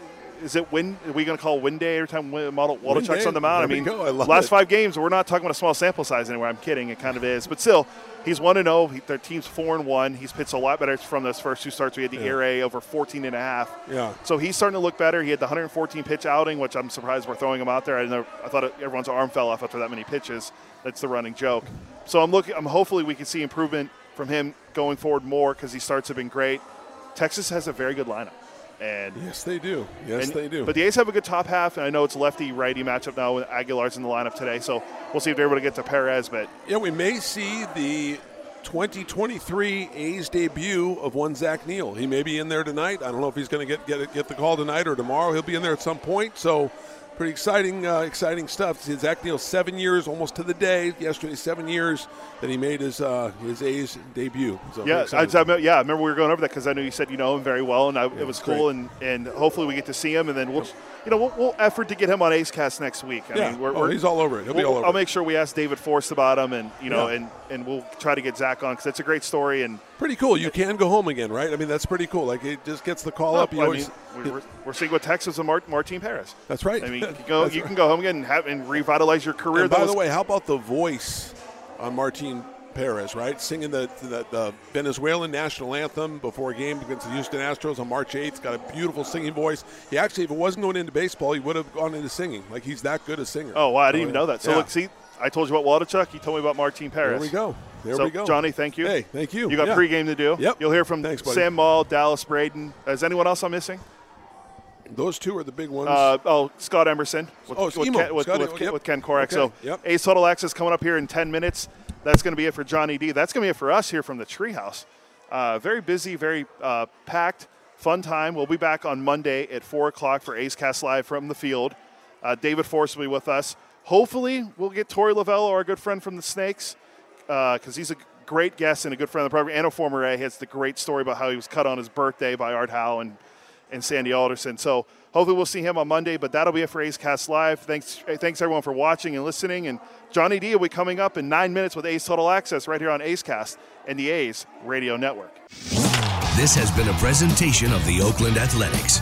is it win? Are we going to call win day every time model Waldichuk's day. on the mound? I There mean. I love last it. five games, we're not talking about a small sample size anywhere. I'm kidding. It kind of is, but still, he's one and oh. zero. Their team's four and one. He's pitched a lot better from those first two starts. We had the Yeah. ERA over 14 and a half. Yeah. So he's starting to look better. He had the 114 pitch outing, which I'm surprised we're throwing him out there. I know I thought everyone's arm fell off after that many pitches. That's the running joke. So I'm looking. I'm hopefully we can see improvement from him going forward more because these starts have been great. Texas has a very good lineup, and Yes, they do. Yes, and- they do. But the A's have a good top half, and I know it's lefty righty matchup now with Aguilar's in the lineup today. So we'll see if they're able to get to Perez. But yeah, we may see the 2023 A's debut of one Zach Neal. He may be in there tonight. I don't know if he's going to get get get the call tonight or tomorrow. He'll be in there at some point. So. Pretty exciting, uh, exciting stuff. Zach Neal, seven years, almost to the day. Yesterday, seven years that he made his uh, his A's debut. So yeah, I. I, yeah, I remember we were going over that because I knew you said you know him very well, and I, it was cool. And, and hopefully we get to see him, and then we'll, you know, we'll, we'll effort to get him on A's Cast next week. I Yeah. mean, we're, Oh, we're- he's all over it. He'll be we'll- all over I'll it. make sure we ask David Forst about him, and you know, Yeah. and and we'll try to get Zach on because it's a great story. And pretty cool. You can go home again, right? I mean, that's pretty cool. Like it just gets the call up. You I always, mean, we're, we're, seeing what Texas and Mart, Martin Perez. That's right. I mean, you can go, you right. can go home again and have and revitalize your career. And by the way, how about the voice on Martin Perez, right? Singing the, the, the Venezuelan national anthem before a game against the Houston Astros on March 8th. Got a beautiful singing voice. He actually, if it wasn't going into baseball, he would have gone into singing. Like he's that good a singer. Oh, wow, I didn't So, even know that. So yeah. look, see, I told you about Waldichuk. You told me about Martin Perez. There we go. There so, we go. Johnny, thank you. Hey, thank you. You got Yeah. pregame to do. Yep. You'll hear from Thanks, buddy. Sam Moll, Dallas Braden. Is anyone else I'm missing? Those two are the big ones. Uh, oh, Scott Emerson. With, Oh, with. Ken, with, Scott with, yep. with Ken Korach. Okay, So yep. A's Total Access coming up here in 10 minutes. That's going to be it for Johnny D. That's going to be it for us here from the Treehouse. Uh, very busy, very uh, packed, fun time. We'll be back on Monday at 4 o'clock for A's Cast Live from the field. Uh, David Forst will be with us. Hopefully, we'll get Torey Lovullo, our good friend from the Snakes, Uh, because he's a great guest and a good friend of the program. And a former A has the great story about how he was cut on his birthday by Art Howe and and Sandy Alderson. So hopefully we'll see him on Monday. But that'll be it for A's Cast Live. Thanks, thanks everyone for watching and listening. And Johnny D will be coming up in nine minutes with A's Total Access right here on A's Cast and the A's Radio Network. This has been a presentation of the Oakland Athletics.